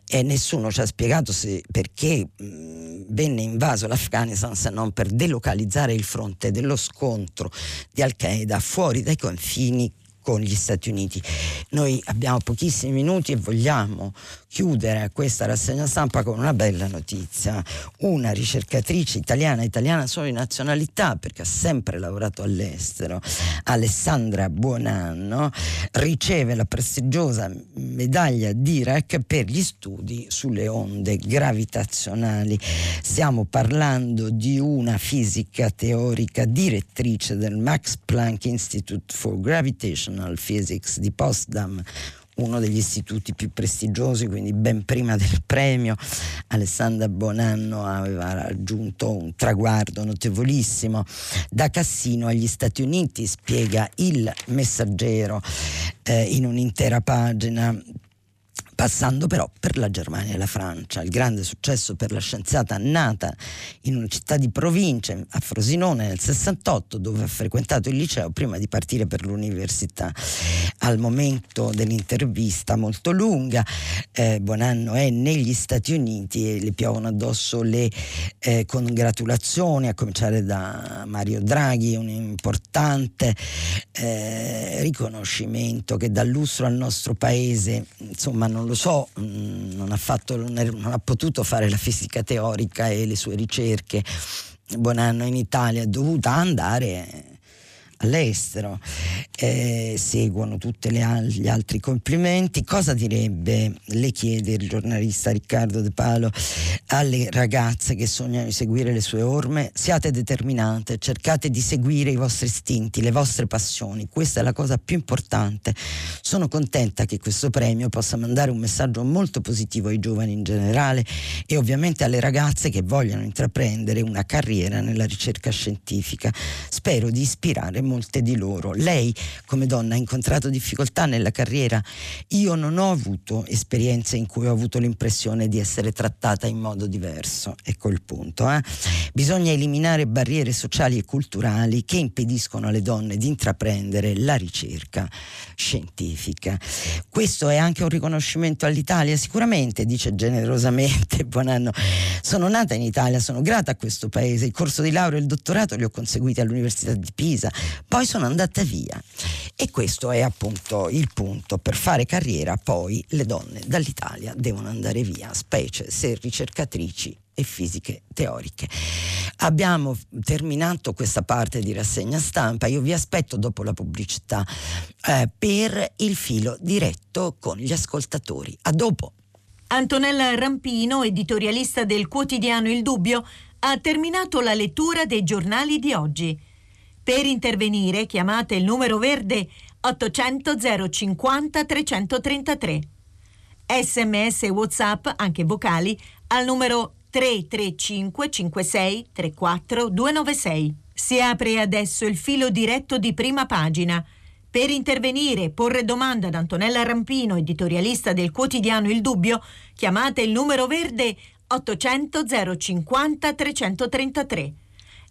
e nessuno ci ha spiegato se, perché mh, venne invaso l'Afghanistan se non per delocalizzare il fronte dello scontro di Al-Qaeda fuori dai confini con gli Stati Uniti. Noi abbiamo pochissimi minuti e vogliamo chiudere questa rassegna stampa con una bella notizia. Una ricercatrice italiana, italiana solo di nazionalità perché ha sempre lavorato all'estero, Alessandra Buonanno, riceve la prestigiosa medaglia Dirac per gli studi sulle onde gravitazionali. Stiamo parlando di una fisica teorica direttrice del Max Planck Institute for Gravitational Physics di Potsdam uno degli istituti più prestigiosi, quindi ben prima del premio Alessandra Bonanno aveva raggiunto un traguardo notevolissimo. Da Cassino agli Stati Uniti spiega il messaggero eh, in un'intera pagina passando però per la Germania e la Francia. Il grande successo per la scienziata nata in una città di provincia, a Frosinone nel 68, dove ha frequentato il liceo prima di partire per l'università. Al momento dell'intervista molto lunga, eh, Buonanno è negli Stati Uniti e le piovono addosso le eh, congratulazioni, a cominciare da Mario Draghi, un importante eh, riconoscimento che dà lustro al nostro paese, insomma non lo so, mm, non ha, fatto, non ha potuto fare la fisica teorica e le sue ricerche. Buon anno in Italia, è dovuta andare all'estero, eh, seguono tutti gli altri complimenti. Cosa direbbe, le chiede il giornalista Riccardo De Palo, alle ragazze che sognano di seguire le sue orme? Siate determinate, cercate di seguire i vostri istinti, le vostre passioni, questa è la cosa più importante. Sono contenta che questo premio possa mandare un messaggio molto positivo ai giovani in generale e ovviamente alle ragazze che vogliono intraprendere una carriera nella ricerca scientifica. Spero di ispirare molte di loro. Lei come donna ha incontrato difficoltà nella carriera. Io non ho avuto esperienze in cui ho avuto l'impressione di essere trattata in modo diverso. Ecco il punto. Eh? Bisogna eliminare barriere sociali e culturali che impediscono alle donne di intraprendere la ricerca scientifica. Questo è anche un riconoscimento all'Italia, sicuramente, dice generosamente. Buon anno. Sono nata in Italia, sono grata a questo paese. Il corso di laurea e il dottorato li ho conseguiti all'Università di Pisa, poi sono andate via. E questo è appunto il punto. Per fare carriera poi le donne dall'Italia devono andare via, specie se ricercatrici e fisiche teoriche. Abbiamo terminato questa parte di rassegna stampa, io vi aspetto dopo la pubblicità eh, per il filo diretto con gli ascoltatori. A dopo. Antonella Rampino, editorialista del quotidiano Il Dubbio, ha terminato la lettura dei giornali di oggi. Per intervenire chiamate il numero verde 800 050 333. Sms e WhatsApp, anche vocali, al numero 335 56 34 296. Si apre adesso il filo diretto di prima pagina. Per intervenire e porre domanda ad Antonella Rampino, editorialista del quotidiano Il Dubbio, chiamate il numero verde 800 050 333.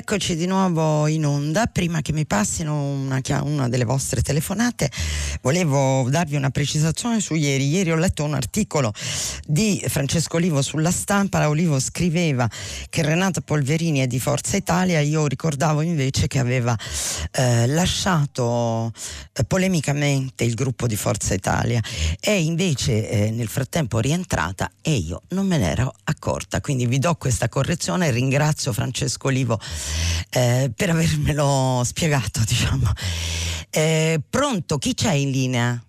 Eccoci di nuovo in onda. Prima che mi passino una, una, delle vostre telefonate, volevo darvi una precisazione su ieri. Ieri ho letto un articolo di Francesco Olivo sulla stampa. Olivo scriveva che Renata Polverini è di Forza Italia. Io ricordavo invece che aveva eh, lasciato eh, polemicamente il gruppo di Forza Italia. È invece eh, nel frattempo rientrata e io non me ne ero accorta. Quindi vi do questa correzione ringrazio Francesco Olivo eh, per avermelo spiegato, diciamo. Eh, pronto, chi c'è in linea?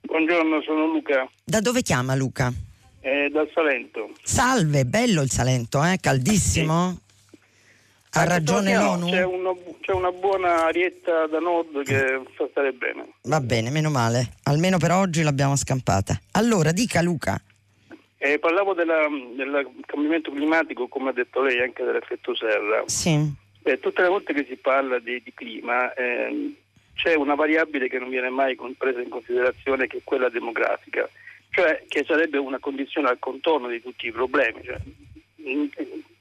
Buongiorno, sono Luca. Da dove chiama Luca? Eh, dal Salento. Salve, bello il Salento, eh? caldissimo? Sì. Ha ragione l'ONU? C'è una, c'è una, buona arietta da nord che fa stare bene. Va bene, meno male. Almeno per oggi l'abbiamo scampata. Allora, dica Luca. Eh, parlavo della, del cambiamento climatico, come ha detto lei, anche dell'effetto serra. Sì. Eh, tutte le volte che si parla di, di clima eh, c'è una variabile che non viene mai presa in considerazione, che è quella demografica, cioè che sarebbe una condizione al contorno di tutti i problemi. Cioè,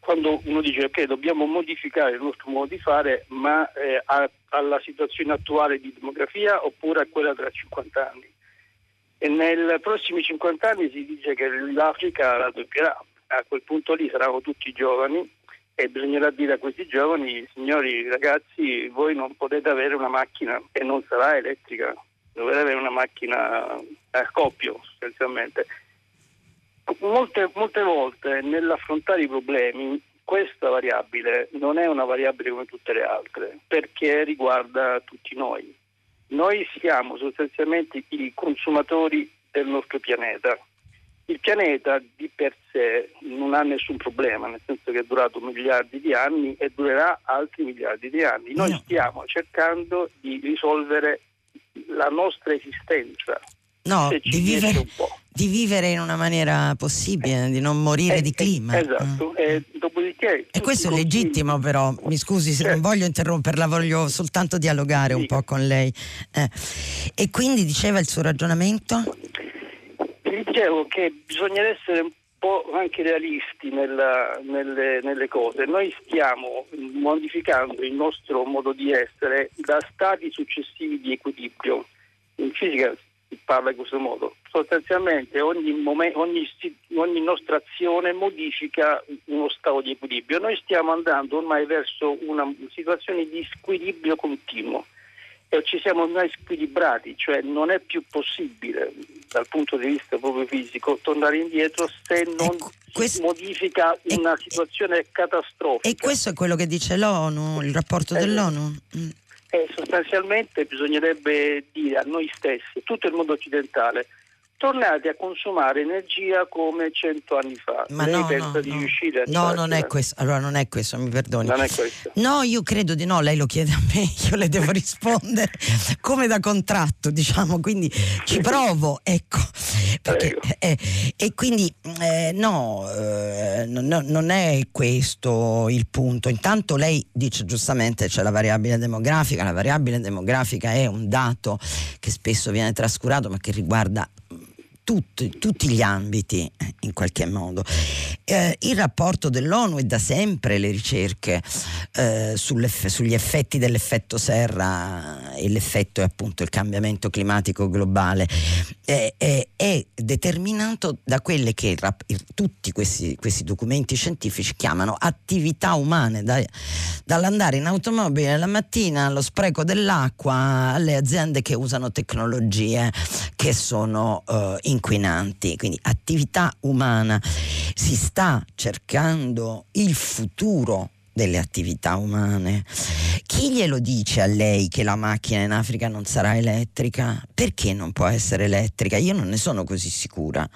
quando uno dice ok dobbiamo modificare il nostro modo di fare ma eh, a, alla situazione attuale di demografia oppure a quella tra 50 anni nei prossimi 50 anni si dice che l'Africa raddoppierà. A quel punto lì saranno tutti giovani e bisognerà dire a questi giovani, signori ragazzi, voi non potete avere una macchina e non sarà elettrica, dovete avere una macchina a coppio sostanzialmente. Molte, molte volte nell'affrontare i problemi questa variabile non è una variabile come tutte le altre perché riguarda tutti noi noi siamo sostanzialmente i consumatori del nostro pianeta. Il pianeta di per sé non ha nessun problema, nel senso che è durato miliardi di anni e durerà altri miliardi di anni. Noi stiamo cercando di risolvere la nostra esistenza. No, di vivere, di vivere, in una maniera possibile, di non morire eh, di clima. Esatto, mm. e dopodiché... E questo è legittimo però, mi scusi se non voglio interromperla, voglio soltanto dialogare sì. un po' con lei. Eh. E quindi diceva il suo ragionamento? Dicevo che bisogna essere un po' anche realisti nella, nelle, nelle cose. Noi stiamo modificando il nostro modo di essere da stati successivi di equilibrio. In fisica parla in questo modo. Sostanzialmente ogni, momen- ogni, ogni, nostra azione modifica uno stato di equilibrio. Noi stiamo andando ormai verso una situazione di squilibrio continuo e ci siamo ormai squilibrati, cioè non è più possibile dal punto di vista proprio fisico tornare indietro se non ecco, questo, modifica una situazione catastrofica. E questo è quello che dice l'ONU, il rapporto eh, dell'ONU? Mm. Eh, sostanzialmente bisognerebbe dire a noi stessi, tutto il mondo occidentale, tornate a consumare energia come cento anni fa. Ma Lei no, pensa no, di no. riuscire a No, non è questo. Allora non è questo, mi perdoni. Non è questo. No, io credo di no, lei lo chiede a me, io le devo rispondere come da contratto, diciamo, quindi ci provo, ecco. Perché, eh, e quindi eh, no, eh, no, non è questo il punto. Intanto lei dice giustamente c'è la variabile demografica, la variabile demografica è un dato che spesso viene trascurato ma che riguarda tutti, tutti gli ambiti in qualche modo. Eh, il rapporto dell'ONU è da sempre le ricerche eh, sugli effetti dell'effetto serra e l'effetto è appunto il cambiamento climatico globale è, è, determinato da quelle che tutti questi, questi, documenti scientifici chiamano attività umane, da, dall'andare in automobile la mattina allo spreco dell'acqua alle aziende che usano tecnologie che sono uh, inquinanti, quindi attività umana. Si sta cercando il futuro delle attività umane. Chi glielo dice a lei che la macchina in Africa non sarà elettrica? Perché non può essere elettrica? Io non ne sono così sicura.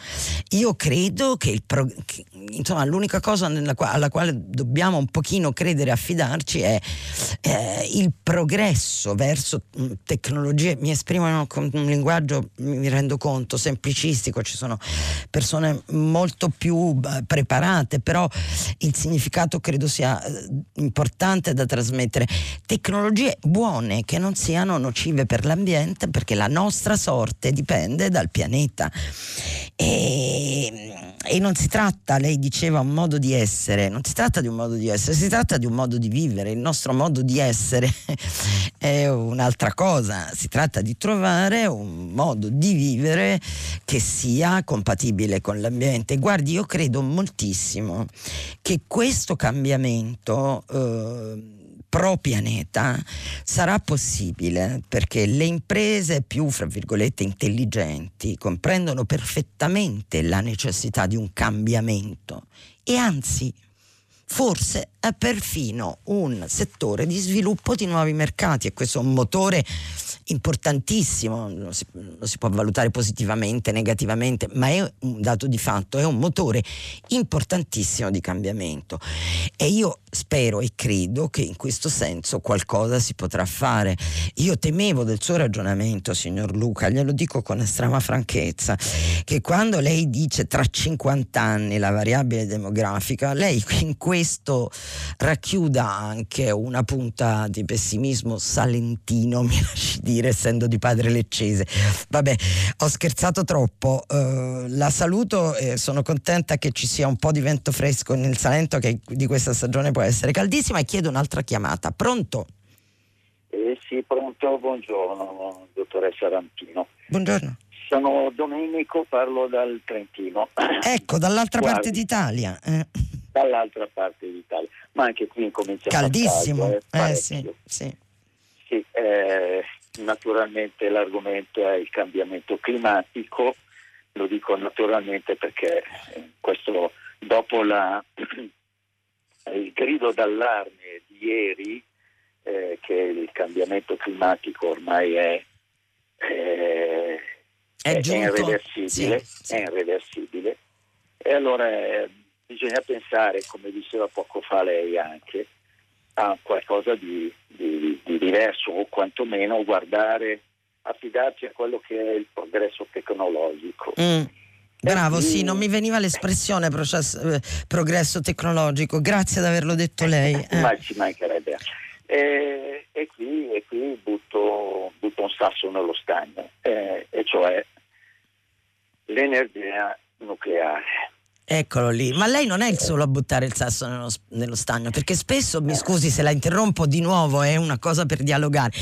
Io credo che, pro- che insomma, l'unica cosa qua- alla quale dobbiamo un pochino credere e affidarci è eh, il progresso verso mm, tecnologie. Mi esprimo con un linguaggio, mi rendo conto, semplicistico. Ci sono persone molto più eh, preparate, però il significato credo sia eh, importante da trasmettere. Tecnologie buone che non siano nocive per l'ambiente perché la nostra sorte dipende dal pianeta. E, e non si tratta, lei diceva, un modo di essere, non si tratta di un modo di essere, si tratta di un modo di vivere. Il nostro modo di essere è un'altra cosa, si tratta di trovare un modo di vivere che sia compatibile con l'ambiente. Guardi, io credo moltissimo che questo cambiamento eh, pro pianeta sarà possibile perché le imprese più, fra virgolette, intelligenti comprendono perfettamente la necessità di un cambiamento e anzi forse è perfino un settore di sviluppo di nuovi mercati e questo è un motore importantissimo, lo si, si, può valutare positivamente, negativamente, ma è un dato di fatto, è un motore importantissimo di cambiamento e io spero e credo che in questo senso qualcosa si potrà fare. Io temevo del suo ragionamento, signor Luca, glielo dico con estrema franchezza, che quando lei dice tra 50 anni la variabile demografica, lei in questo racchiuda anche una punta di pessimismo salentino, mi lasci dire, essendo di padre leccese. Vabbè, ho scherzato troppo, uh, la saluto e sono contenta che ci sia un po' di vento fresco nel Salento che di questa stagione può essere caldissima e chiedo un'altra chiamata. Pronto? Eh sì, pronto, buongiorno, dottoressa Rampino. Buongiorno. Sono Domenico, parlo dal Trentino. Ecco, dall'altra Guardi, parte d'Italia. Eh. Dall'altra parte d'Italia, ma anche qui incomincia Caldissimo. a caldo. Eh, sì, sì. sì eh, naturalmente l'argomento è il cambiamento climatico, lo dico naturalmente perché eh, questo dopo la il grido d'allarme di ieri eh, che il cambiamento climatico ormai è, eh, è, è irreversibile, sì, sì. è irreversibile. E allora eh, bisogna pensare, come diceva poco fa lei anche, a qualcosa di, di, di diverso o quantomeno guardare, affidarci a quello che è il progresso tecnologico. Mm Bravo, sì, non mi veniva l'espressione processo, eh, progresso tecnologico, grazie di averlo detto lei. Eh. Ma ci mancherebbe. E, e, qui, e qui butto, butto, un sasso nello stagno, eh, e cioè l'energia nucleare. Eccolo lì, ma lei non è il solo a buttare il sasso nello, nello, stagno, perché spesso, mi scusi se la interrompo di nuovo, è una cosa per dialogare,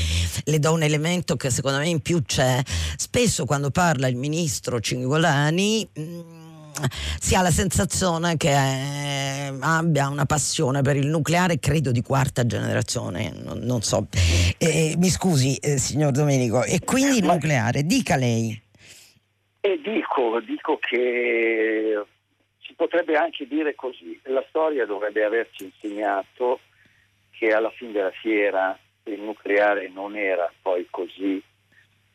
le do un elemento che secondo me in più c'è, spesso quando parla il ministro Cingolani mh, mm, si ha la sensazione che eh, abbia una passione per il nucleare, credo di quarta generazione, non, non so. Eh, mi scusi, eh, signor Domenico, e quindi il nucleare, dica lei. E dico, dico che potrebbe anche dire così, la storia dovrebbe averci insegnato che alla fine della fiera il nucleare non era poi così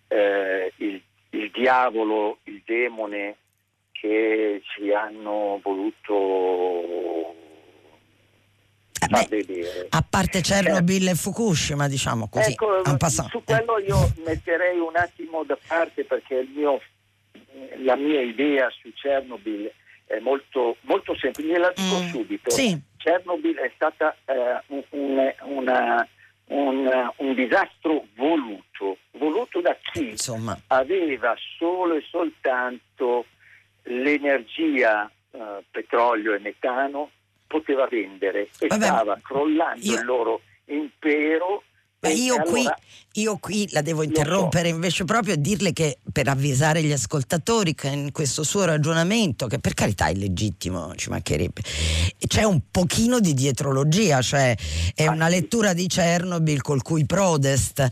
eh, il, il diavolo, il demone che ci hanno voluto far vedere. A parte Chernobyl eh. e Fukushima, diciamo così. Ecco, su quello io metterei un attimo da parte perché mio, la mia idea su Chernobyl è molto, molto semplice, gliela dico mm, subito. Sì. Chernobyl è stata eh, un, una, un, un disastro voluto, voluto da chi Insomma. aveva solo e soltanto l'energia eh, petrolio e metano, poteva vendere e Vabbè, stava crollando io- il loro impero. Ma io qui, allora- io qui la devo interrompere invece proprio e dirle che per avvisare gli ascoltatori che in questo suo ragionamento, che per carità è legittimo, ci mancherebbe, c'è un pochino di dietrologia, cioè è Ah, una lettura di Chernobyl col cui prodest,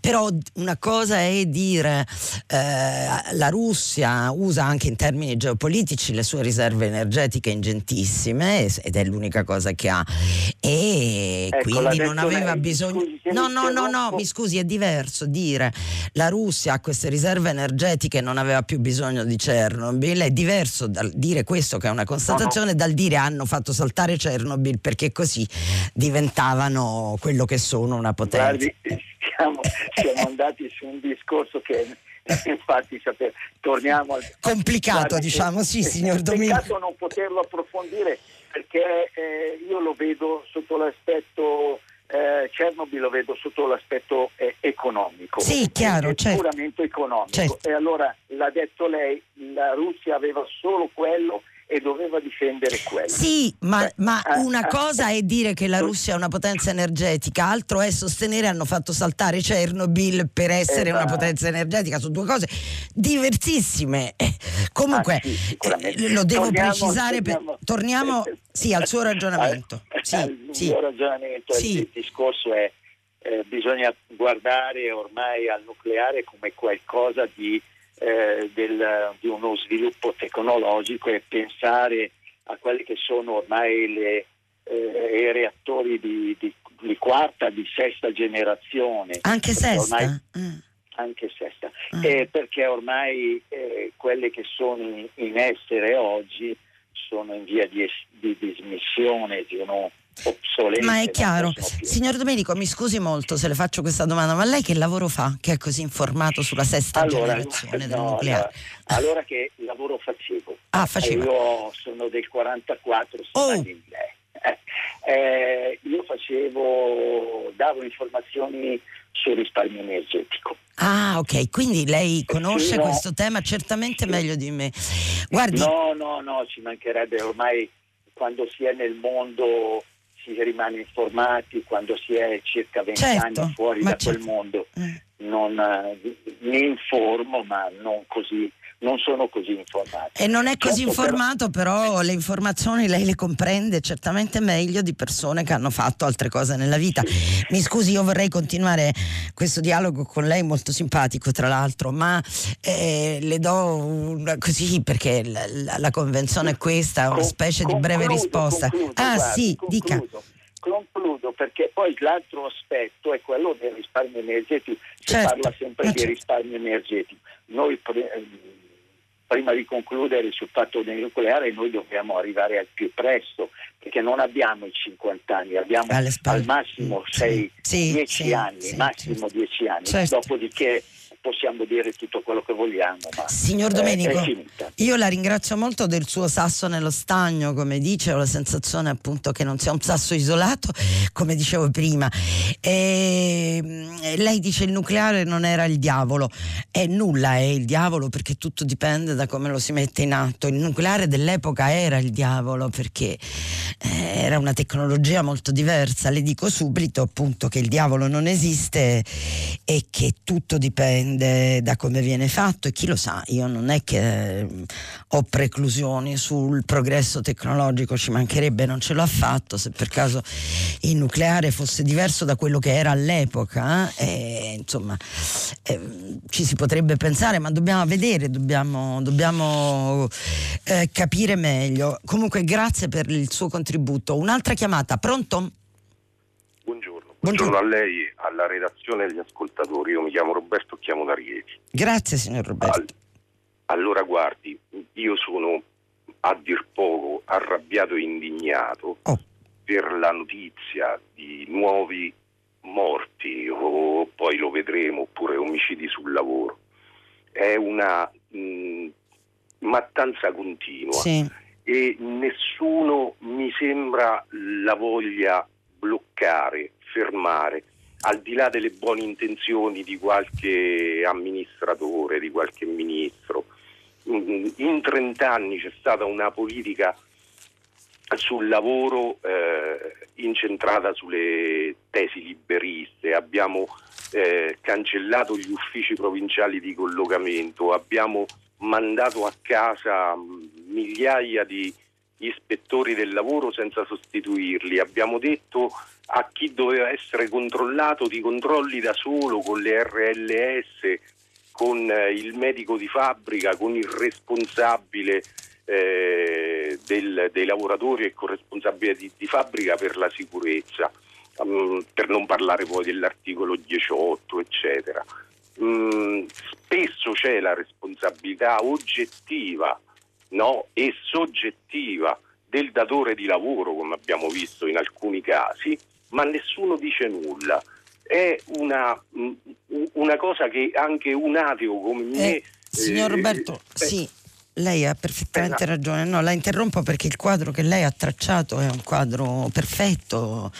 però una cosa è dire eh, la Russia usa anche in termini geopolitici le sue riserve energetiche ingentissime ed è l'unica cosa che ha. E Ecco, quindi non aveva bisogno no no no no mi scusi è diverso dire la Russia ha queste riserve energetiche e non aveva più bisogno di Chernobyl. È diverso dal dire questo che è una constatazione dal dire hanno fatto saltare Chernobyl perché così diventavano quello che sono una potenza. Guardi, siamo, siamo andati su un discorso che infatti sapere, torniamo al complicato diciamo sì è- signor è Domenico. Peccato non poterlo approfondire perché eh, io lo vedo sotto l'aspetto eh, Chernobyl lo vedo sotto l'aspetto eh, economico. Sì, chiaro, È certo. economico. Certo. E allora l'ha detto lei, la Russia aveva solo quello e doveva difendere quello. Sì, ma, Eh, ma eh, una eh, cosa è dire che la Russia è una potenza energetica, altro è sostenere hanno fatto saltare Chernobyl per essere una Esatto. potenza energetica. Sono due cose diversissime. Eh, Comunque, Ah, sì, eh, lo devo Torniamo- precisare. per- torniamo- torniamo sì, al suo ragionamento. Al- Sì, al sì. mio ragionamento, Sì. il discorso è eh, bisogna guardare ormai al nucleare come qualcosa di, eh, del- di uno sviluppo tecnologico e pensare a quelli che sono ormai le, eh, i reattori di, di- di quarta, di sesta generazione. Anche Perché sesta? ormai- Mm. anche sesta, Ah. Eh, perché ormai eh, quelle che sono in, in essere oggi sono in via di, es- di dismissione, sono obsolete. Ma è chiaro. Signor Domenico, mi scusi molto se le faccio questa domanda, ma lei che lavoro fa che è così informato sulla sesta Allora, generazione del no, nucleare? allora, allora che lavoro facevo? Ah, faceva. Eh, Io sono del 44, sono Oh. all'Inglese. Eh, io facevo, davo informazioni sul risparmio energetico. Ah, ok, quindi lei conosce no. questo tema certamente Sì. meglio di me. Guardi, No, no, no, ci mancherebbe ormai quando si è nel mondo si rimane informati, quando si è circa 20 Certo, anni fuori da quel certo. mondo eh, non, eh, mi informo, ma non così, non sono così informato. e non è così Certo, informato, però le informazioni lei le comprende certamente meglio di persone che hanno fatto altre cose nella vita. Mi scusi, io vorrei continuare questo dialogo con lei, molto simpatico tra l'altro, ma eh, le do una, così perché la, la- la convenzione è questa, una Con- specie di breve concludo, risposta. concludo, ah, guardi, sì, concludo, dica. Concludo perché poi l'altro aspetto è quello del risparmio energetico. Si Certo, parla sempre ma di certo. risparmio energetico. Noi pre- prima di concludere sul fatto del nucleare noi dobbiamo arrivare al più presto perché non abbiamo i 50 anni, abbiamo al massimo Sì, 6, sì, 10 sì, anni, sì, massimo certo. 10 anni. Certo. Dopodiché possiamo dire tutto quello che vogliamo, ma Signor Domenico, io la ringrazio molto del suo sasso nello stagno, come dice, ho la sensazione appunto che non sia un sasso isolato, come dicevo prima. E, mm, lei dice il nucleare non era il diavolo, e nulla è il diavolo perché tutto dipende da come lo si mette in atto. Il nucleare dell'epoca era il diavolo perché eh, era una tecnologia molto diversa. Le dico subito appunto che il diavolo non esiste e che tutto dipende da come viene fatto e chi lo sa, io non è che eh, ho preclusioni sul progresso tecnologico, ci mancherebbe, non ce l'ho affatto, se per caso il nucleare fosse diverso da quello che era all'epoca, eh, insomma eh, ci si potrebbe pensare, ma dobbiamo vedere, dobbiamo, dobbiamo eh, capire meglio. Comunque grazie per il suo contributo. Un'altra chiamata, pronto? Buongiorno. Buongiorno. Buongiorno a lei, alla redazione e agli ascoltatori. Io mi chiamo Roberto, chiamo da Rieti. Grazie signor Roberto. Al- allora, guardi, io sono a dir poco arrabbiato e indignato Oh. per la notizia di nuovi morti o poi lo vedremo oppure omicidi sul lavoro. È una mh, mattanza continua Sì. e nessuno mi sembra la voglia bloccare, fermare al di là delle buone intenzioni di qualche amministratore, di qualche ministro. In 30 anni c'è stata una politica sul lavoro eh, incentrata sulle tesi liberiste, abbiamo eh, cancellato gli uffici provinciali di collocamento, abbiamo mandato a casa migliaia di ispettori del lavoro senza sostituirli, abbiamo detto a chi doveva essere controllato di controlli da solo con le RLS, con eh, il medico di fabbrica, con il responsabile eh, del, dei lavoratori e corresponsabile di, di, fabbrica per la sicurezza, um, per non parlare poi dell'articolo 18, eccetera. Um, spesso c'è la responsabilità oggettiva no, e soggettiva del datore di lavoro, come abbiamo visto in alcuni casi, ma nessuno dice nulla. È una, una cosa che anche un ateo come me... Eh, signor eh, Roberto, eh, sì lei ha perfettamente esatto. ragione. No, la interrompo perché il quadro che lei ha tracciato è un quadro perfetto,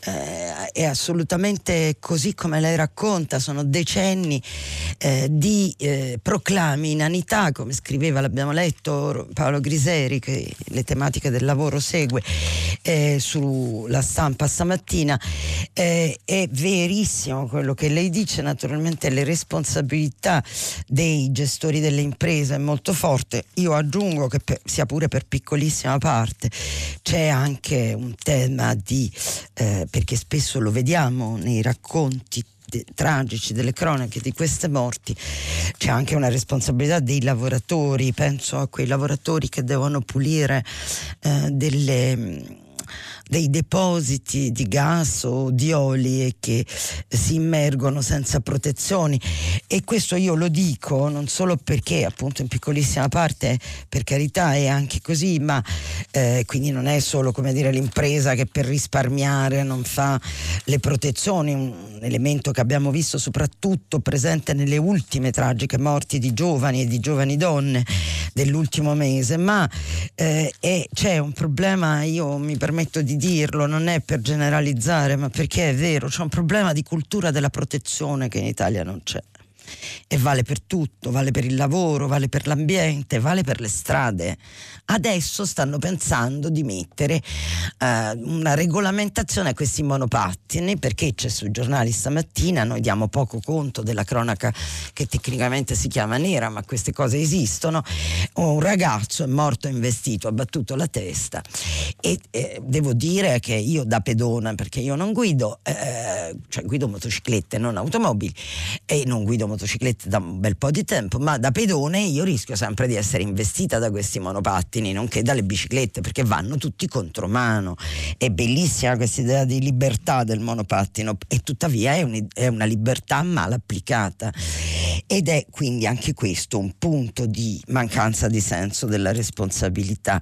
eh, è assolutamente così come lei racconta. Sono decenni eh, di eh, proclami inanità, come scriveva, l'abbiamo letto, Paolo Griseri, che le tematiche del lavoro segue eh, sulla stampa stamattina. Eh, è verissimo quello che lei dice, naturalmente le responsabilità dei gestori delle imprese è molto forte parte, io aggiungo che per, sia pure per piccolissima parte, c'è anche un tema di, eh, perché spesso lo vediamo nei racconti de, tragici delle cronache di queste morti c'è anche una responsabilità dei lavoratori. Penso a quei lavoratori che devono pulire eh, delle dei depositi di gas o di oli e che si immergono senza protezioni. E questo io lo dico non solo perché appunto in piccolissima parte per carità è anche così ma eh, quindi non è solo come dire l'impresa che per risparmiare non fa le protezioni. Un elemento che abbiamo visto soprattutto presente nelle ultime tragiche morti di giovani e di giovani donne dell'ultimo mese. Ma eh, è, c'è un problema io mi permetto di dirlo, non è per generalizzare, ma perché è vero, c'è un problema di cultura della protezione che in Italia non c'è e vale per tutto, vale per il lavoro, vale per l'ambiente, vale per le strade. Adesso stanno pensando di mettere eh, una regolamentazione a questi monopattini perché c'è sui giornali stamattina, noi diamo poco conto della cronaca che tecnicamente si chiama nera, ma queste cose esistono. Un ragazzo è morto investito, ha battuto la testa e eh, devo dire che io da pedona, perché io non guido, eh, cioè guido motociclette, non automobili e non guido motociclette da un bel po' di tempo, ma da pedone io rischio sempre di essere investita da questi monopattini, nonché dalle biciclette, perché vanno tutti contro mano. È bellissima questa idea di libertà del monopattino e tuttavia è, un, è una libertà mal applicata ed è quindi anche questo un punto di mancanza di senso della responsabilità.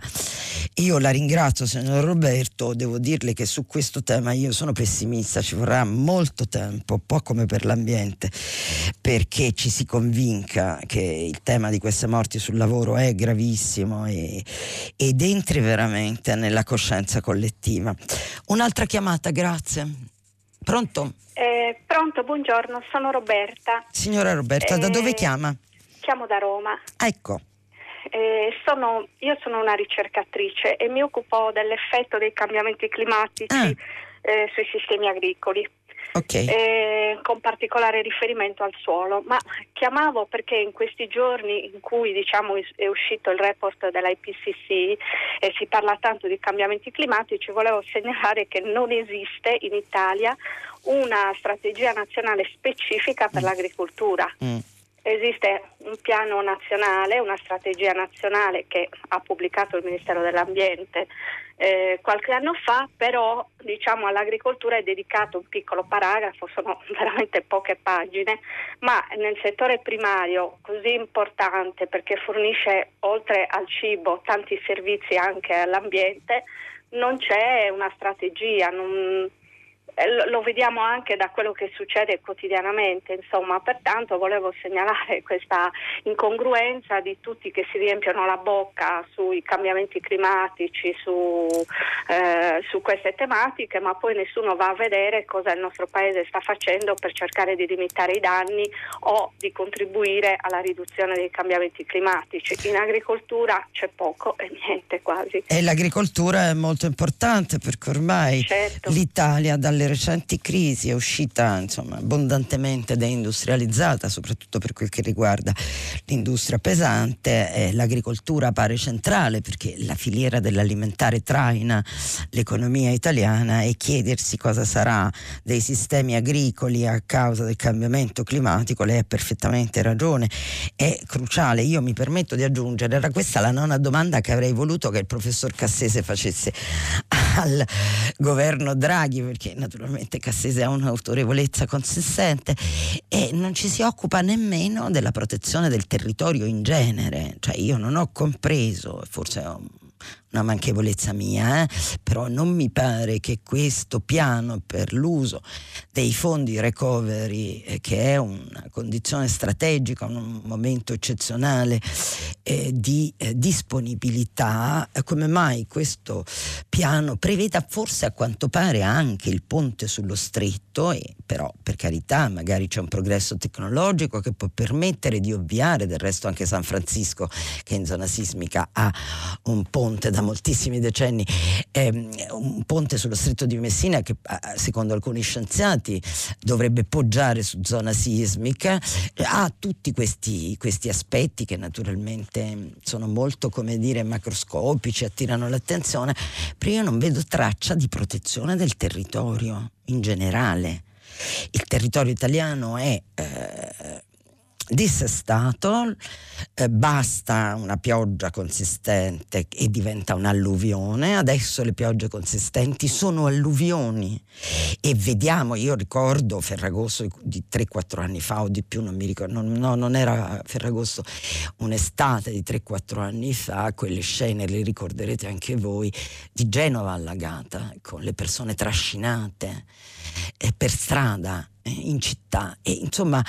Io la ringrazio signor Roberto, devo dirle che su questo tema io sono pessimista, ci vorrà molto tempo, un po' come per l'ambiente, perché ci si convinca che il tema di queste morti sul lavoro è gravissimo e, ed entri veramente nella coscienza collettiva. Un'altra chiamata, grazie. Pronto? Eh, pronto, buongiorno, sono Roberta. Signora Roberta, eh, da dove chiama? Chiamo da Roma. Ecco. Eh, sono, io sono una ricercatrice e mi occupo dell'effetto dei cambiamenti climatici ah. Eh, sui sistemi agricoli okay. eh, con particolare riferimento al suolo. Ma chiamavo perché in questi giorni in cui diciamo, è uscito il report dell'IPCC e si parla tanto di cambiamenti climatici, volevo segnalare che non esiste in Italia una strategia nazionale specifica per mm. l'agricoltura. Mm esiste un piano nazionale, una strategia nazionale che ha pubblicato il Ministero dell'Ambiente eh, qualche anno fa, però diciamo, all'agricoltura è dedicato un piccolo paragrafo, sono veramente poche pagine, ma nel settore primario così importante perché fornisce oltre al cibo tanti servizi anche all'ambiente, non c'è una strategia. Non, lo vediamo anche da quello che succede quotidianamente, insomma, pertanto volevo segnalare questa incongruenza di tutti che si riempiono la bocca sui cambiamenti climatici, su, eh, su queste tematiche, ma poi nessuno va a vedere cosa il nostro Paese sta facendo per cercare di limitare i danni o di contribuire alla riduzione dei cambiamenti climatici. In agricoltura c'è poco e niente quasi. E l'agricoltura è molto importante perché ormai certo. l'Italia dalle dalle recenti crisi è uscita insomma, abbondantemente deindustrializzata, soprattutto per quel che riguarda l'industria pesante, eh, l'agricoltura pare centrale perché la filiera dell'alimentare traina l'economia italiana e chiedersi cosa sarà dei sistemi agricoli a causa del cambiamento climatico, lei ha perfettamente ragione, è cruciale. Io mi permetto di aggiungere, era questa la nona domanda che avrei voluto che il professor Cassese facesse al governo Draghi, perché naturalmente Cassese ha un'autorevolezza consistente e non ci si occupa nemmeno della protezione del territorio in genere, cioè io non ho compreso, forse ho una manchevolezza mia, eh? però non mi pare che questo piano per l'uso dei fondi recovery, eh, che è una condizione strategica, un momento eccezionale eh, di eh, disponibilità, eh, come mai questo piano preveda forse a quanto pare anche il ponte sullo stretto, e però per carità magari c'è un progresso tecnologico che può permettere di ovviare, del resto anche San Francisco che in zona sismica ha un ponte da moltissimi decenni, ehm, un ponte sullo stretto di Messina che secondo alcuni scienziati dovrebbe poggiare su zona sismica, ha tutti questi, questi aspetti che naturalmente sono molto, come dire, macroscopici, attirano l'attenzione, però io non vedo traccia di protezione del territorio in generale. Il territorio italiano è eh, dissestato, eh, basta una pioggia consistente e diventa un'alluvione, adesso le piogge consistenti sono alluvioni. E vediamo, io ricordo Ferragosto di 3-4 anni fa o di più, non mi ricordo, non, no, non era Ferragosto, un'estate di 3-4 anni fa, quelle scene le ricorderete anche voi, di Genova allagata, con le persone trascinate eh, per strada in città. E insomma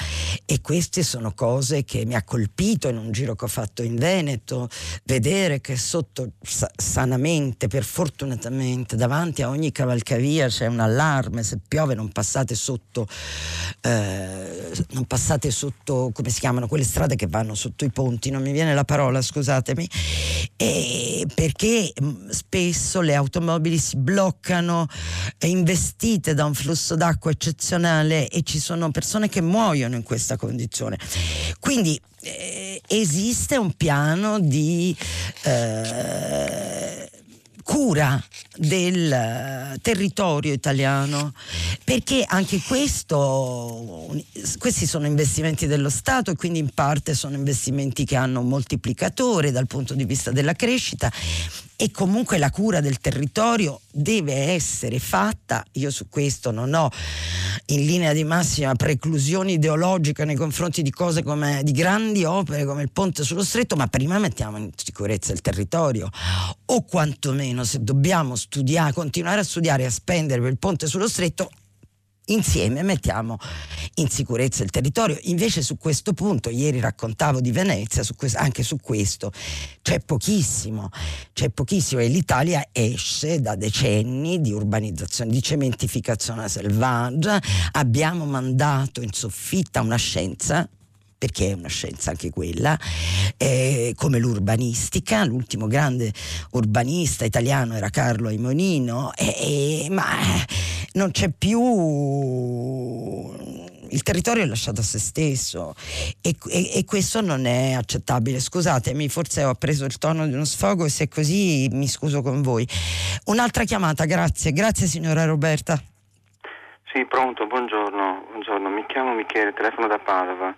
e queste sono cose che mi ha colpito in un giro che ho fatto in Veneto vedere che sotto sanamente per fortunatamente davanti a ogni cavalcavia c'è un allarme se piove non passate sotto eh, non passate sotto come si chiamano quelle strade che vanno sotto i ponti non mi viene la parola scusatemi. E perché mm, spesso le automobili si bloccano investite da un flusso d'acqua eccezionale e ci sono persone che muoiono in questa condizione. Quindi eh, esiste un piano di eh, cura del territorio italiano perché anche questo questi sono investimenti dello Stato e quindi in parte sono investimenti che hanno un moltiplicatore dal punto di vista della crescita e comunque la cura del territorio deve essere fatta, io su questo non ho in linea di massima preclusioni ideologiche nei confronti di cose come di grandi opere come il ponte sullo stretto, ma prima mettiamo in sicurezza il territorio. O quantomeno se dobbiamo studiare, continuare a studiare e a spendere per il ponte sullo stretto insieme mettiamo in sicurezza il territorio. Invece su questo punto, ieri raccontavo di Venezia, su questo, anche su questo c'è pochissimo, c'è pochissimo e l'Italia esce da decenni di urbanizzazione, di cementificazione selvaggia, abbiamo mandato in soffitta una scienza perché è una scienza anche quella, eh, come l'urbanistica, l'ultimo grande urbanista italiano era Carlo Aimonino, eh, ma non c'è più il territorio è lasciato a se stesso e, e, e, questo non è accettabile. Scusatemi, forse ho preso il tono di uno sfogo e se è così mi scuso con voi. Un'altra chiamata, grazie. Grazie signora Roberta. Sì, pronto, buongiorno, buongiorno. mi chiamo Michele, telefono da Padova.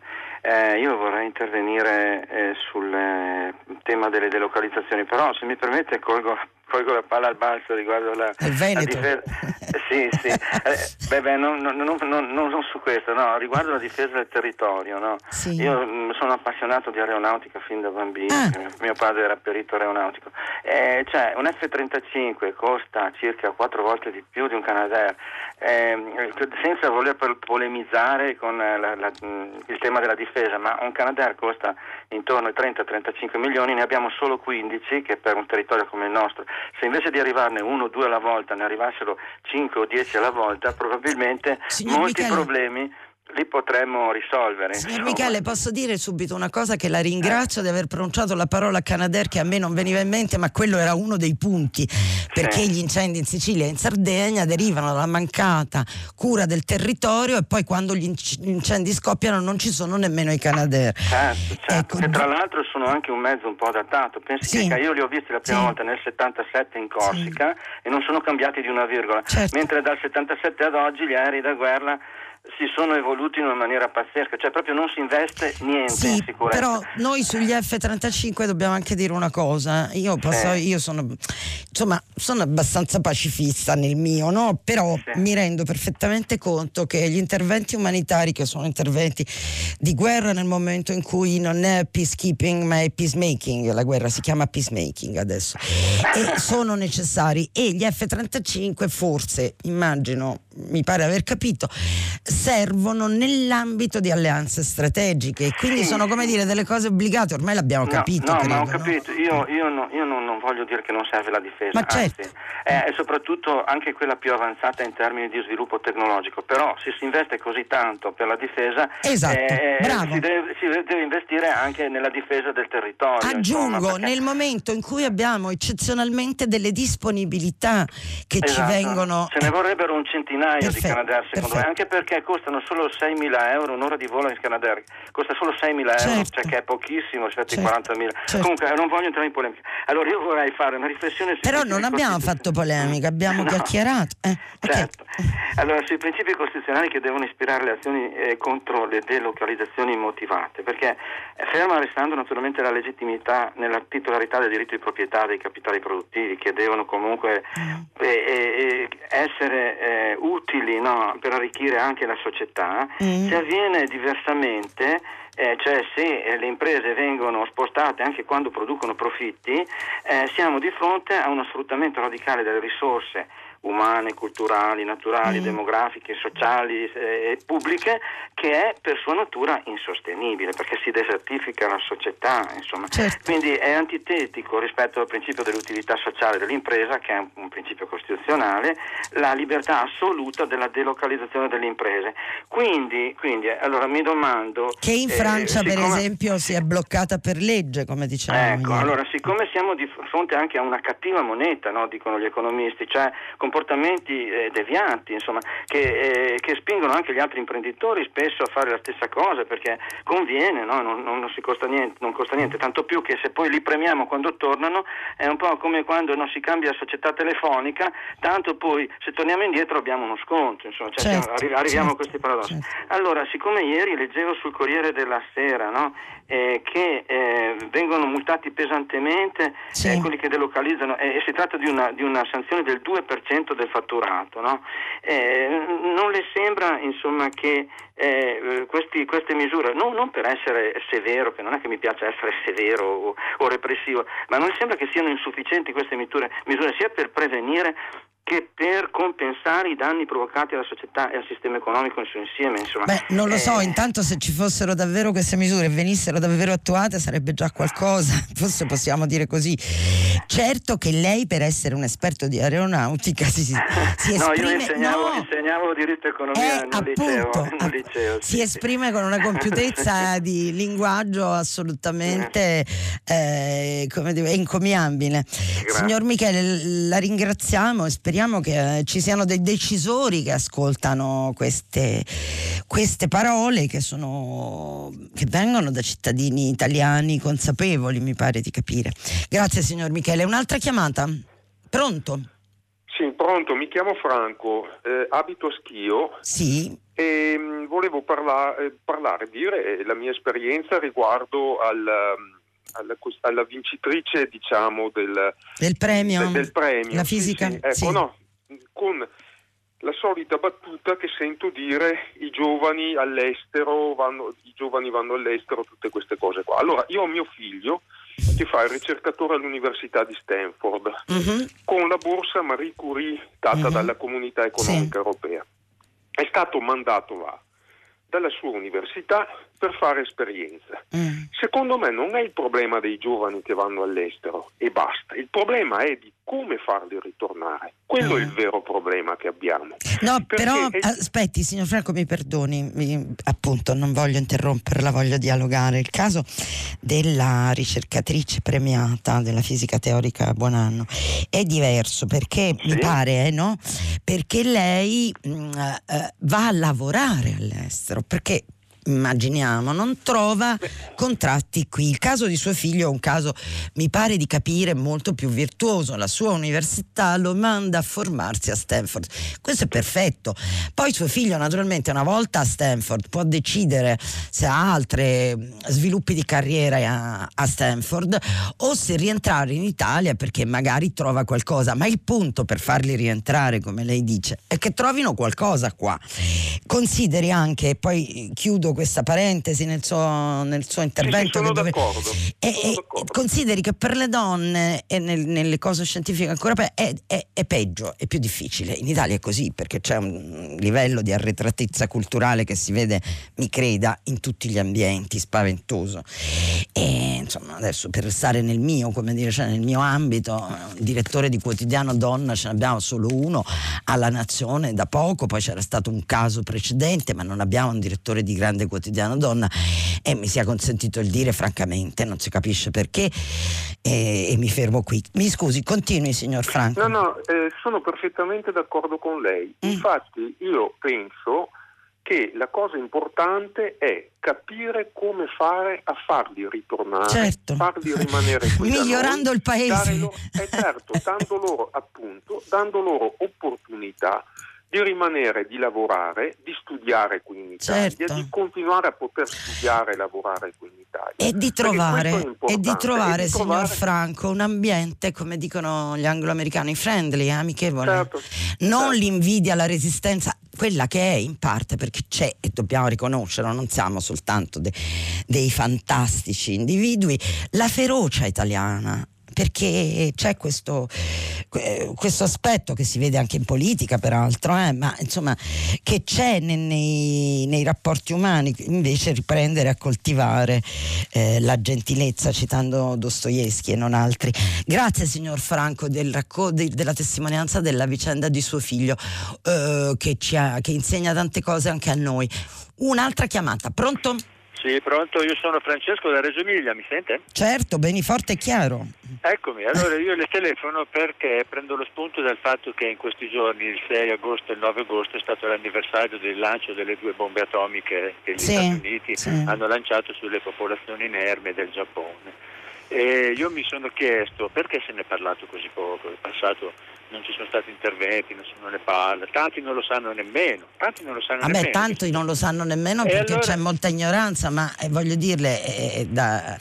Eh, io vorrei intervenire eh, sul eh, tema delle delocalizzazioni, però se mi permette colgo colgo la palla al balzo riguardo la, Il Veneto. la difesa. sì, sì. Eh, beh, beh, non, non- non- non- su questo, no, riguardo la difesa del territorio, no. Sì. Io mh, sono appassionato di aeronautica fin da bambino, Ah. mio, mio padre era perito aeronautico. Eh, cioè, un F-35 costa circa quattro volte di più di un Canadair, ehm, senza voler polemizzare con eh, la- la- mh, il tema della difesa, ma un Canadair costa intorno ai 30-35 milioni, ne abbiamo solo 15 che per un territorio come il nostro. Se invece di arrivarne uno o due alla volta ne arrivassero 5 o 10 alla volta, probabilmente Signor molti Michele. problemi li potremmo risolvere. Signor insomma. Michele, posso dire subito una cosa che la ringrazio di aver pronunciato la parola Canadair che a me non veniva in mente, ma quello era uno dei punti, perché Sì. gli incendi in Sicilia e in Sardegna derivano dalla mancata cura del territorio e poi quando gli inc- gli incendi scoppiano non ci sono nemmeno i Canadair. Certo, certo, Ecco, che tra l'altro sono anche un mezzo un po' datato. Pensi Sì. che io li ho visti la prima Sì. volta nel 77 in Corsica e non sono cambiati di una virgola, Certo. mentre dal 77 ad oggi gli aerei da guerra si sono evoluti in una maniera pazzesca, cioè proprio non si investe niente Sì, in sicurezza. però noi sugli F-35 dobbiamo anche dire una cosa. Io, posso- Eh. io sono, insomma, sono abbastanza pacifista nel mio, no? però Sì. mi rendo perfettamente conto che gli interventi umanitari, che sono interventi di guerra nel momento in cui non è peacekeeping ma è peacemaking, la guerra si chiama peacemaking adesso, e sono necessari e gli F-35 forse, immagino, mi pare aver capito, servono nell'ambito di alleanze strategiche e quindi Sì, sono come dire delle cose obbligate, ormai l'abbiamo No, capito. No, credo, ma ho no? capito, io, io no- io non, non voglio dire che non serve la difesa, Ma certo. anzi, è, è soprattutto anche quella più avanzata in termini di sviluppo tecnologico, però se si investe così tanto per la difesa, Esatto, eh, bravo. si, deve, si deve investire anche nella difesa del territorio. Aggiungo, insomma, perché- nel momento in cui abbiamo eccezionalmente delle disponibilità che ci Esatto. vengono... Ce ne vorrebbero un centinaio Perfetto, di Canadair secondo me, perfetto. anche perché costano solo 6.000 euro un'ora di volo in Canadair, costa solo 6.000 euro, Certo. cioè che è pochissimo rispetto ai Certo, 40.000. certo. Comunque non voglio entrare in polemica. Allora io vorrei fare una riflessione sui Però non abbiamo fatto polemica, abbiamo No. chiacchierato. Eh. Certo. Allora, sui principi costituzionali che devono ispirare le azioni eh, contro le delocalizzazioni immotivate, perché eh, ferma restando naturalmente la legittimità nella titolarità del diritto di proprietà dei capitali produttivi che devono comunque eh, eh, essere eh, utili no, per arricchire anche la società, Mm. se avviene diversamente eh, cioè se eh, le imprese vengono spostate anche quando producono profitti, eh, siamo di fronte a uno sfruttamento radicale delle risorse umane, culturali, naturali, Mm. demografiche, sociali eh, e pubbliche che è per sua natura insostenibile perché si desertifica la società, insomma. Certo. Quindi è antitetico rispetto al principio dell'utilità sociale dell'impresa, che è un, un principio costituzionale, la libertà assoluta della delocalizzazione delle imprese. Quindi, quindi eh, allora mi domando... Che in eh, Francia, per siccome- esempio, si è bloccata per legge, come dicevamo. Ecco, ieri. allora siccome siamo di fronte anche a una cattiva moneta, no, dicono gli economisti, cioè comportamenti eh, devianti, insomma, che, eh, che spingono anche gli altri imprenditori spesso a fare la stessa cosa perché conviene, no? non, non- costa niente, non costa niente, tanto più che se poi li premiamo quando tornano è un po' come quando non si cambia società telefonica, tanto poi se torniamo indietro abbiamo uno sconto, insomma, cioè, Certo, arriviamo certo, a questi paradossi. certo. Allora, siccome ieri leggevo sul Corriere della Sera no, eh, che eh, vengono multati pesantemente Sì. eh, quelli che delocalizzano e, e si tratta di una, di una sanzione del 2% del fatturato, no? Eh, non le sembra insomma che eh, questi- queste misure, non, non per essere severo, che non è che mi piace essere severo o, o repressivo, ma non le sembra che siano insufficienti queste misure, misure sia per prevenire che per compensare i danni provocati alla società e al sistema economico nel suo insieme. Insomma. Beh, non lo so, Eh, intanto se ci fossero davvero queste misure e venissero davvero attuate sarebbe già qualcosa, forse possiamo dire così. Certo che lei per essere un esperto di aeronautica si, si no, esprime... io insegnavo, no, insegnavo diritto e economia eh, liceo. appunto, in un app- liceo, si sì, esprime sì. con una compiutezza di linguaggio assolutamente eh, come dire, encomiabile. Signor Michele, la ringraziamo e speriamo che eh, ci siano dei decisori che ascoltano queste, queste parole che, sono, che vengono da cittadini italiani consapevoli, mi pare di capire. Grazie signor Michele. Un'altra chiamata? Pronto? Sì, pronto, mi chiamo Franco, eh, abito a Schio Sì, e mh, volevo parla- eh, parlare, dire la mia esperienza riguardo al, um, alla, alla vincitrice diciamo del, del premio, del, premio. la fisica sì, sì. Ecco, sì. no, con la solita battuta che sento dire i giovani all'estero vanno, i giovani vanno all'estero, tutte queste cose qua. Allora, io ho mio figlio che fa il ricercatore all'Università di Stanford Mhm. con la borsa Marie Curie data Mhm. dalla Comunità Economica Sì. Europea. È stato mandato là dalla sua università per fare esperienza. Mm. Secondo me non è il problema dei giovani che vanno all'estero e basta, il problema è di come farli ritornare. Quello è il Mm. vero problema che abbiamo. No, Perché però è- aspetti, signor Franco, mi perdoni, mi- appunto non voglio interromperla, voglio dialogare. Il caso della ricercatrice premiata della fisica teorica Buonanno è diverso perché mi Sì. pare, eh, no? Perché lei mh, eh, va a lavorare all'estero, perché immaginiamo, non trova contratti qui. Il caso di suo figlio è un caso, mi pare di capire, molto più virtuoso. La sua università lo manda a formarsi a Stanford. Questo è perfetto. Poi suo figlio, naturalmente, una volta a Stanford può decidere se ha altri sviluppi di carriera a, a Stanford o se rientrare in Italia perché magari trova qualcosa. Ma il punto per farli rientrare, come lei dice, è che trovino qualcosa qua. Consideri anche, e poi chiudo questa parentesi nel suo, nel suo intervento. sono che dove- d'accordo, e- sono d'accordo. consideri che per le donne e nel- nelle cose scientifiche ancora pe- è, è- è peggio, è più difficile. In Italia è così perché c'è un livello di arretratezza culturale che si vede, mi creda, in tutti gli ambienti, spaventoso. E insomma, adesso per restare nel mio, come dire, cioè nel mio ambito, direttore di quotidiano donna, ce ne abbiamo solo uno alla Nazione da poco, poi c'era stato un caso precedente, ma non abbiamo un direttore di grande quotidiano donna e mi sia consentito il dire francamente, non si capisce perché e, e mi fermo qui. Mi scusi, continui signor Franco. No, no, eh, sono perfettamente d'accordo con lei. Mm. Infatti io penso che la cosa importante è capire come fare a farli ritornare, Certo. farli rimanere qui Migliorando noi, il paese. loro- eh, certo, dando loro appunto, dando loro opportunità di rimanere, di lavorare, di studiare qui in Italia, Certo. di continuare a poter studiare e lavorare qui in Italia. E di trovare, e di trovare, e di signor trovare- Franco, un ambiente, come dicono gli angloamericani, friendly, eh, amichevole. Certo, non certo. l'invidia, la resistenza, quella che è in parte perché c'è e dobbiamo riconoscerlo, non siamo soltanto de- dei fantastici individui, la ferocia italiana. Perché c'è questo, que- questo aspetto che si vede anche in politica, peraltro, eh, ma insomma, che c'è ne- nei, nei rapporti umani, invece riprendere a coltivare eh, la gentilezza, citando Dostoevsky e non altri. Grazie, signor Franco, del racco- de- della testimonianza della vicenda di suo figlio, eh, che, ha- che insegna tante cose anche a noi. Un'altra chiamata, pronto? Sì, pronto, io sono Francesco da Reggio Emilia, mi sente? Certo, beni forte e chiaro. Eccomi, allora io le telefono perché prendo lo spunto dal fatto che in questi giorni, il 6 agosto e il 9 agosto, è stato l'anniversario del lancio delle due bombe atomiche che gli Sì, Stati Uniti sì. hanno lanciato sulle popolazioni inermi del Giappone. E io mi sono chiesto perché se ne è parlato così poco, in passato non ci sono stati interventi, nessuno ne parla, tanti non lo sanno nemmeno, tanti non lo sanno Vabbè, nemmeno. tanti non lo sanno nemmeno E perché allora- c'è molta ignoranza, ma eh, voglio dirle, eh, da-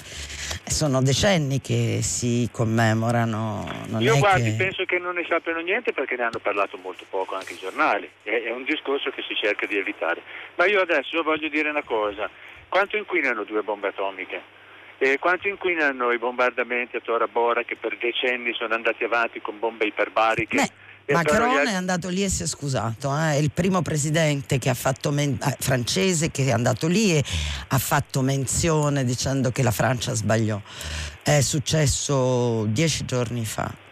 sono decenni che si commemorano. Io guardi, che... penso che non ne sappiano niente perché ne hanno parlato molto poco anche i giornali, è, è un discorso che si cerca di evitare. Ma io adesso voglio dire una cosa, quanto inquinano due bombe atomiche? E quanto inquinano i bombardamenti a Tora Bora che per decenni sono andati avanti con bombe iperbariche? Beh, Macron è andato lì e si è scusato, eh, è il primo presidente che ha fatto men- eh, francese che è andato lì e ha fatto menzione dicendo che la Francia sbagliò. È successo dieci giorni fa.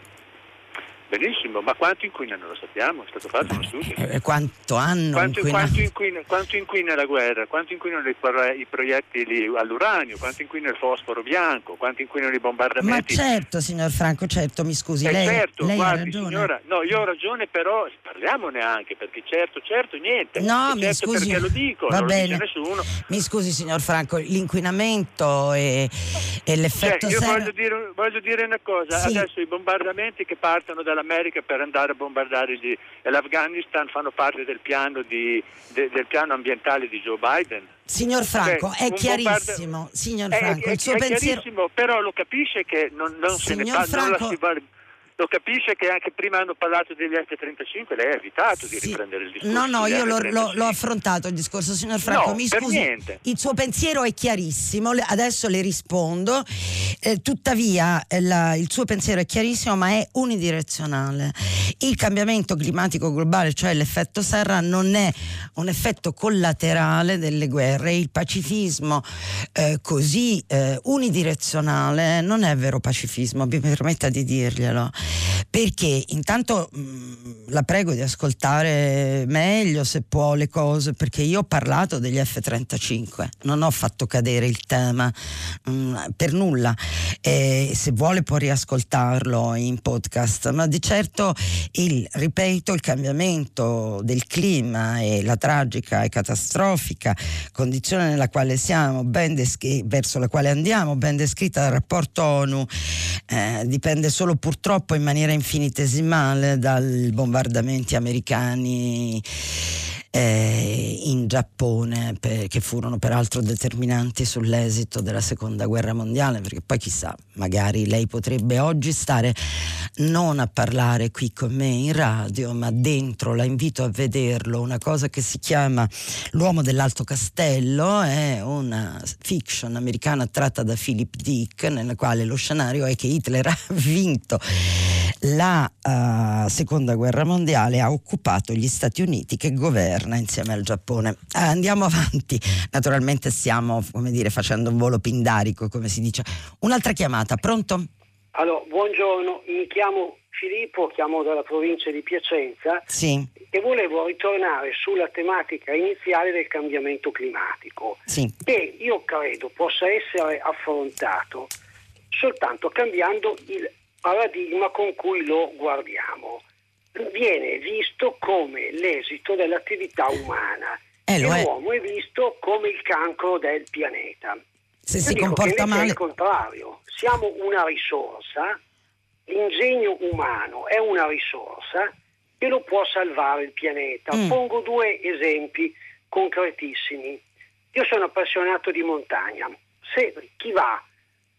Benissimo, ma quanto inquinano lo sappiamo? È stato fatto uno studio. Eh, quanto hanno Quanto, inquinato? quanto inquina, quanto inquina la guerra? Quanto inquinano i, pro- i proiettili all'uranio? Quanto inquina il fosforo bianco? Quanto inquinano i Ma bombardamenti? certo, signor Franco, certo, mi scusi, Eh, lei, certo, lei ha guardi ragione. signora, no, io ho ragione, però parliamone anche, perché certo, certo, niente. No, E mi certo scusi. perché lo dico, Va non bene. lo dice nessuno. Mi scusi, signor Franco, l'inquinamento e, e Cioè, l'effetto io serra- voglio dire, voglio dire una cosa, Sì. adesso i bombardamenti che partono dall'America per andare a bombardare gli, l'Afghanistan fanno parte del piano, di, de, del piano ambientale di Joe Biden. Signor Franco, Cioè, è chiarissimo, signor È- Franco, è, il suo è pensiero... chiarissimo, però lo capisce che non, non se ne parla, non la si va- lo capisce che anche prima hanno parlato degli F-35, lei ha evitato di Sì. riprendere il discorso. No, no, io l'ho, F-35. l'ho- affrontato il discorso, signor Franco. No, mi per scusi, niente. il suo pensiero è chiarissimo, adesso le rispondo. Eh, tuttavia, eh, la- il suo pensiero è chiarissimo, ma è unidirezionale. Il cambiamento climatico globale, cioè l'effetto serra, non è un effetto collaterale delle guerre. Il pacifismo eh, così eh, unidirezionale non è vero pacifismo, mi permetta di dirglielo. Perché intanto mh, la prego di ascoltare meglio se può le cose, perché io ho parlato degli F-35, non ho fatto cadere il tema mh, per nulla. E se vuole può riascoltarlo in podcast, ma di certo il, ripeto, il cambiamento del clima e la tragica e catastrofica condizione nella quale siamo, descri- verso la quale andiamo, ben descritta dal rapporto ONU, eh, dipende solo purtroppo in maniera infinitesimale dai bombardamenti americani eh, in Giappone, per- che furono peraltro determinanti sull'esito della seconda guerra mondiale, perché poi chissà, magari lei potrebbe oggi stare non a parlare qui con me in radio, ma dentro, la invito a vederlo, una cosa che si chiama L'uomo dell'Alto Castello, è una fiction americana tratta da Philip Dick, nella quale lo scenario è che Hitler ha vinto la eh, seconda guerra mondiale, ha occupato gli Stati Uniti che governa insieme al Giappone. Eh, andiamo avanti, naturalmente stiamo come dire, facendo un volo pindarico, come si dice. Un'altra chiamata, pronto? Allora, buongiorno, mi chiamo Filippo, chiamo dalla provincia di Piacenza Sì, e volevo ritornare sulla tematica iniziale del cambiamento climatico, sì. che io credo possa essere affrontato soltanto cambiando il paradigma con cui lo guardiamo. Viene visto come l'esito dell'attività umana Eh, e lo è. l'uomo è visto come il cancro del pianeta. Se Io si comporta invece È male. il contrario, siamo una risorsa, l'ingegno umano è una risorsa che lo può salvare il pianeta. Mm. Pongo due esempi concretissimi. Io sono appassionato di montagna. Se chi va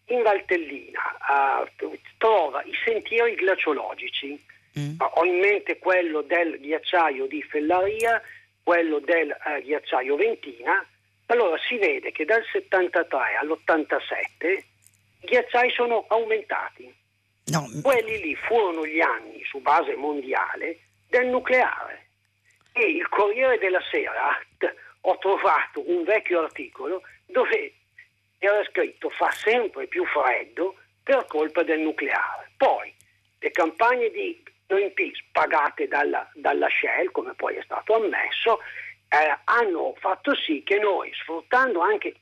in Valtellina eh, trova i sentieri glaciologici, Mm. ho in mente quello del ghiacciaio di Fellaria, quello del eh, ghiacciaio Ventina, allora si vede che dal 73 all'87 i ghiacciai sono aumentati. No, Quelli lì furono gli anni su base mondiale del nucleare. E il Corriere della Sera ho trovato un vecchio articolo dove era scritto fa sempre più freddo per colpa del nucleare. Poi le campagne di Greenpeace pagate dalla, dalla Shell, come poi è stato ammesso, eh, hanno fatto sì che noi, sfruttando anche,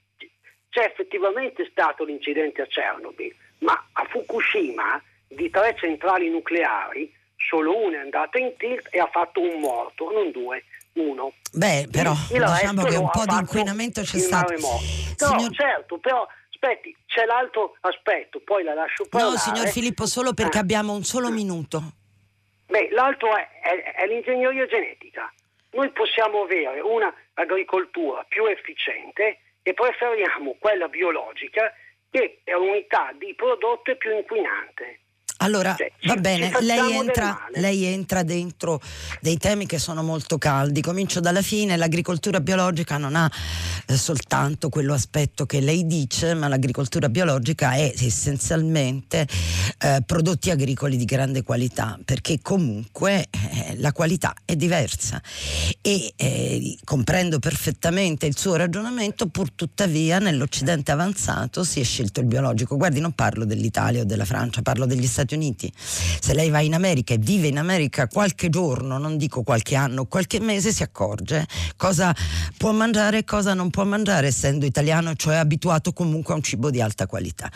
c'è effettivamente stato l'incidente a Chernobyl, ma a Fukushima di tre centrali nucleari solo una è andata in tilt e ha fatto un morto, non due, uno. beh, però diciamo che un po' di inquinamento c'è stato. No, Signor- certo, però aspetti, c'è l'altro aspetto, poi la lascio parlare. No, signor Filippo, solo perché Eh. abbiamo un solo minuto. Beh, l'altro è, è- è l'ingegneria genetica. Noi possiamo avere un'agricoltura più efficiente e preferiamo quella biologica che per unità di prodotto è più inquinante. Allora, Cioè, ci- va bene, lei entra, lei entra dentro dei temi che sono molto caldi. Comincio dalla fine, l'agricoltura biologica non ha eh, soltanto quello aspetto che lei dice, ma l'agricoltura biologica è essenzialmente eh, prodotti agricoli di grande qualità, perché comunque eh, la qualità è diversa. E eh, comprendo perfettamente il suo ragionamento, pur tuttavia nell'Occidente avanzato si è scelto il biologico. Guardi, non parlo dell'Italia o della Francia, parlo degli Stati Uniti. Se lei va in America e vive in America qualche giorno, non dico qualche anno, qualche mese, si accorge cosa può mangiare e cosa non può mangiare, essendo italiano, cioè abituato comunque a un cibo di alta qualità.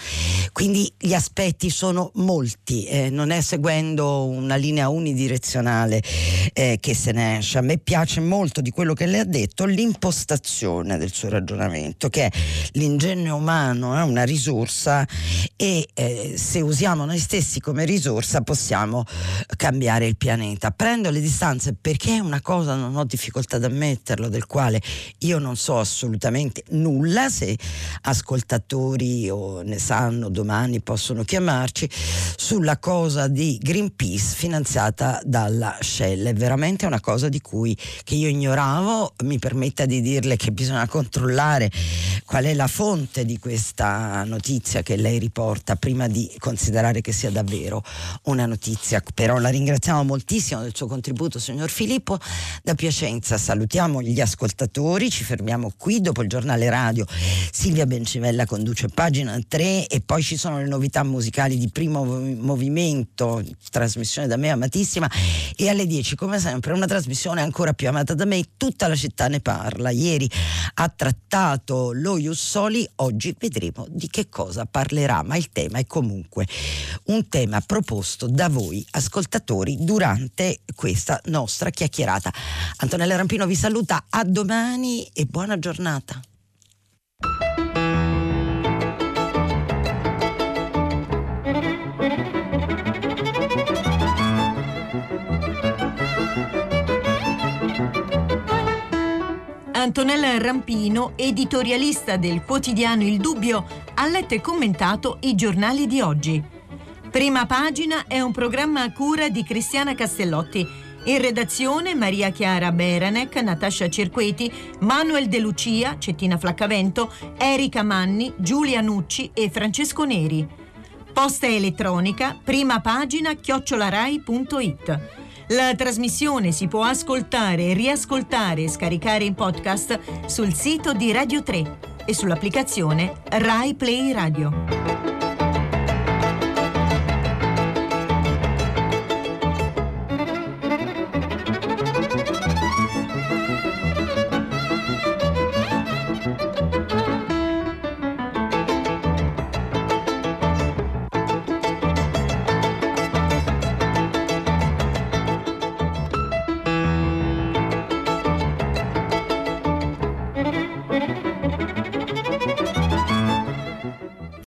Quindi gli aspetti sono molti, eh, non è seguendo una linea unidirezionale eh, che se ne esce. A me piace molto di quello che lei ha detto l'impostazione del suo ragionamento, che è l'ingegno umano è una risorsa e eh, se usiamo noi stessi come risorsa possiamo cambiare il pianeta. Prendo le distanze perché è una cosa, non ho difficoltà ad ammetterlo, del quale io non so assolutamente nulla, se ascoltatori o ne sanno domani possono chiamarci, sulla cosa di Greenpeace finanziata dalla Shell. È veramente una cosa di cui io ignoravo, mi permetta di dirle che bisogna controllare qual è la fonte di questa notizia che lei riporta prima di considerare che sia davvero una notizia. Però la ringraziamo moltissimo del suo contributo, signor Filippo. Da Piacenza salutiamo gli ascoltatori, ci fermiamo qui dopo il giornale radio. Silvia Bencivella conduce pagina 3 e poi ci sono le novità musicali di primo movimento, trasmissione da me amatissima e alle 10 come sempre una trasmissione ancora più amata da me, tutta la città ne parla. Ieri ha trattato lo Jussoli, oggi vedremo di che cosa parlerà, ma il tema è comunque un tema proposto da voi ascoltatori durante questa nostra chiacchierata. Antonella Rampino vi saluta, a domani e buona giornata. Antonella Rampino, editorialista del quotidiano Il Dubbio, ha letto e commentato i giornali di oggi. Prima pagina è un programma a cura di Cristiana Castellotti. In redazione Maria Chiara Beranec, Natascia Cerqueti, Manuel De Lucia, Cettina Flaccavento, Erika Manni, Giulia Nucci e Francesco Neri. Posta elettronica, prima pagina chiocciolarai.it. La trasmissione si può ascoltare, riascoltare e scaricare in podcast sul sito di Radio 3 e sull'applicazione Rai Play Radio.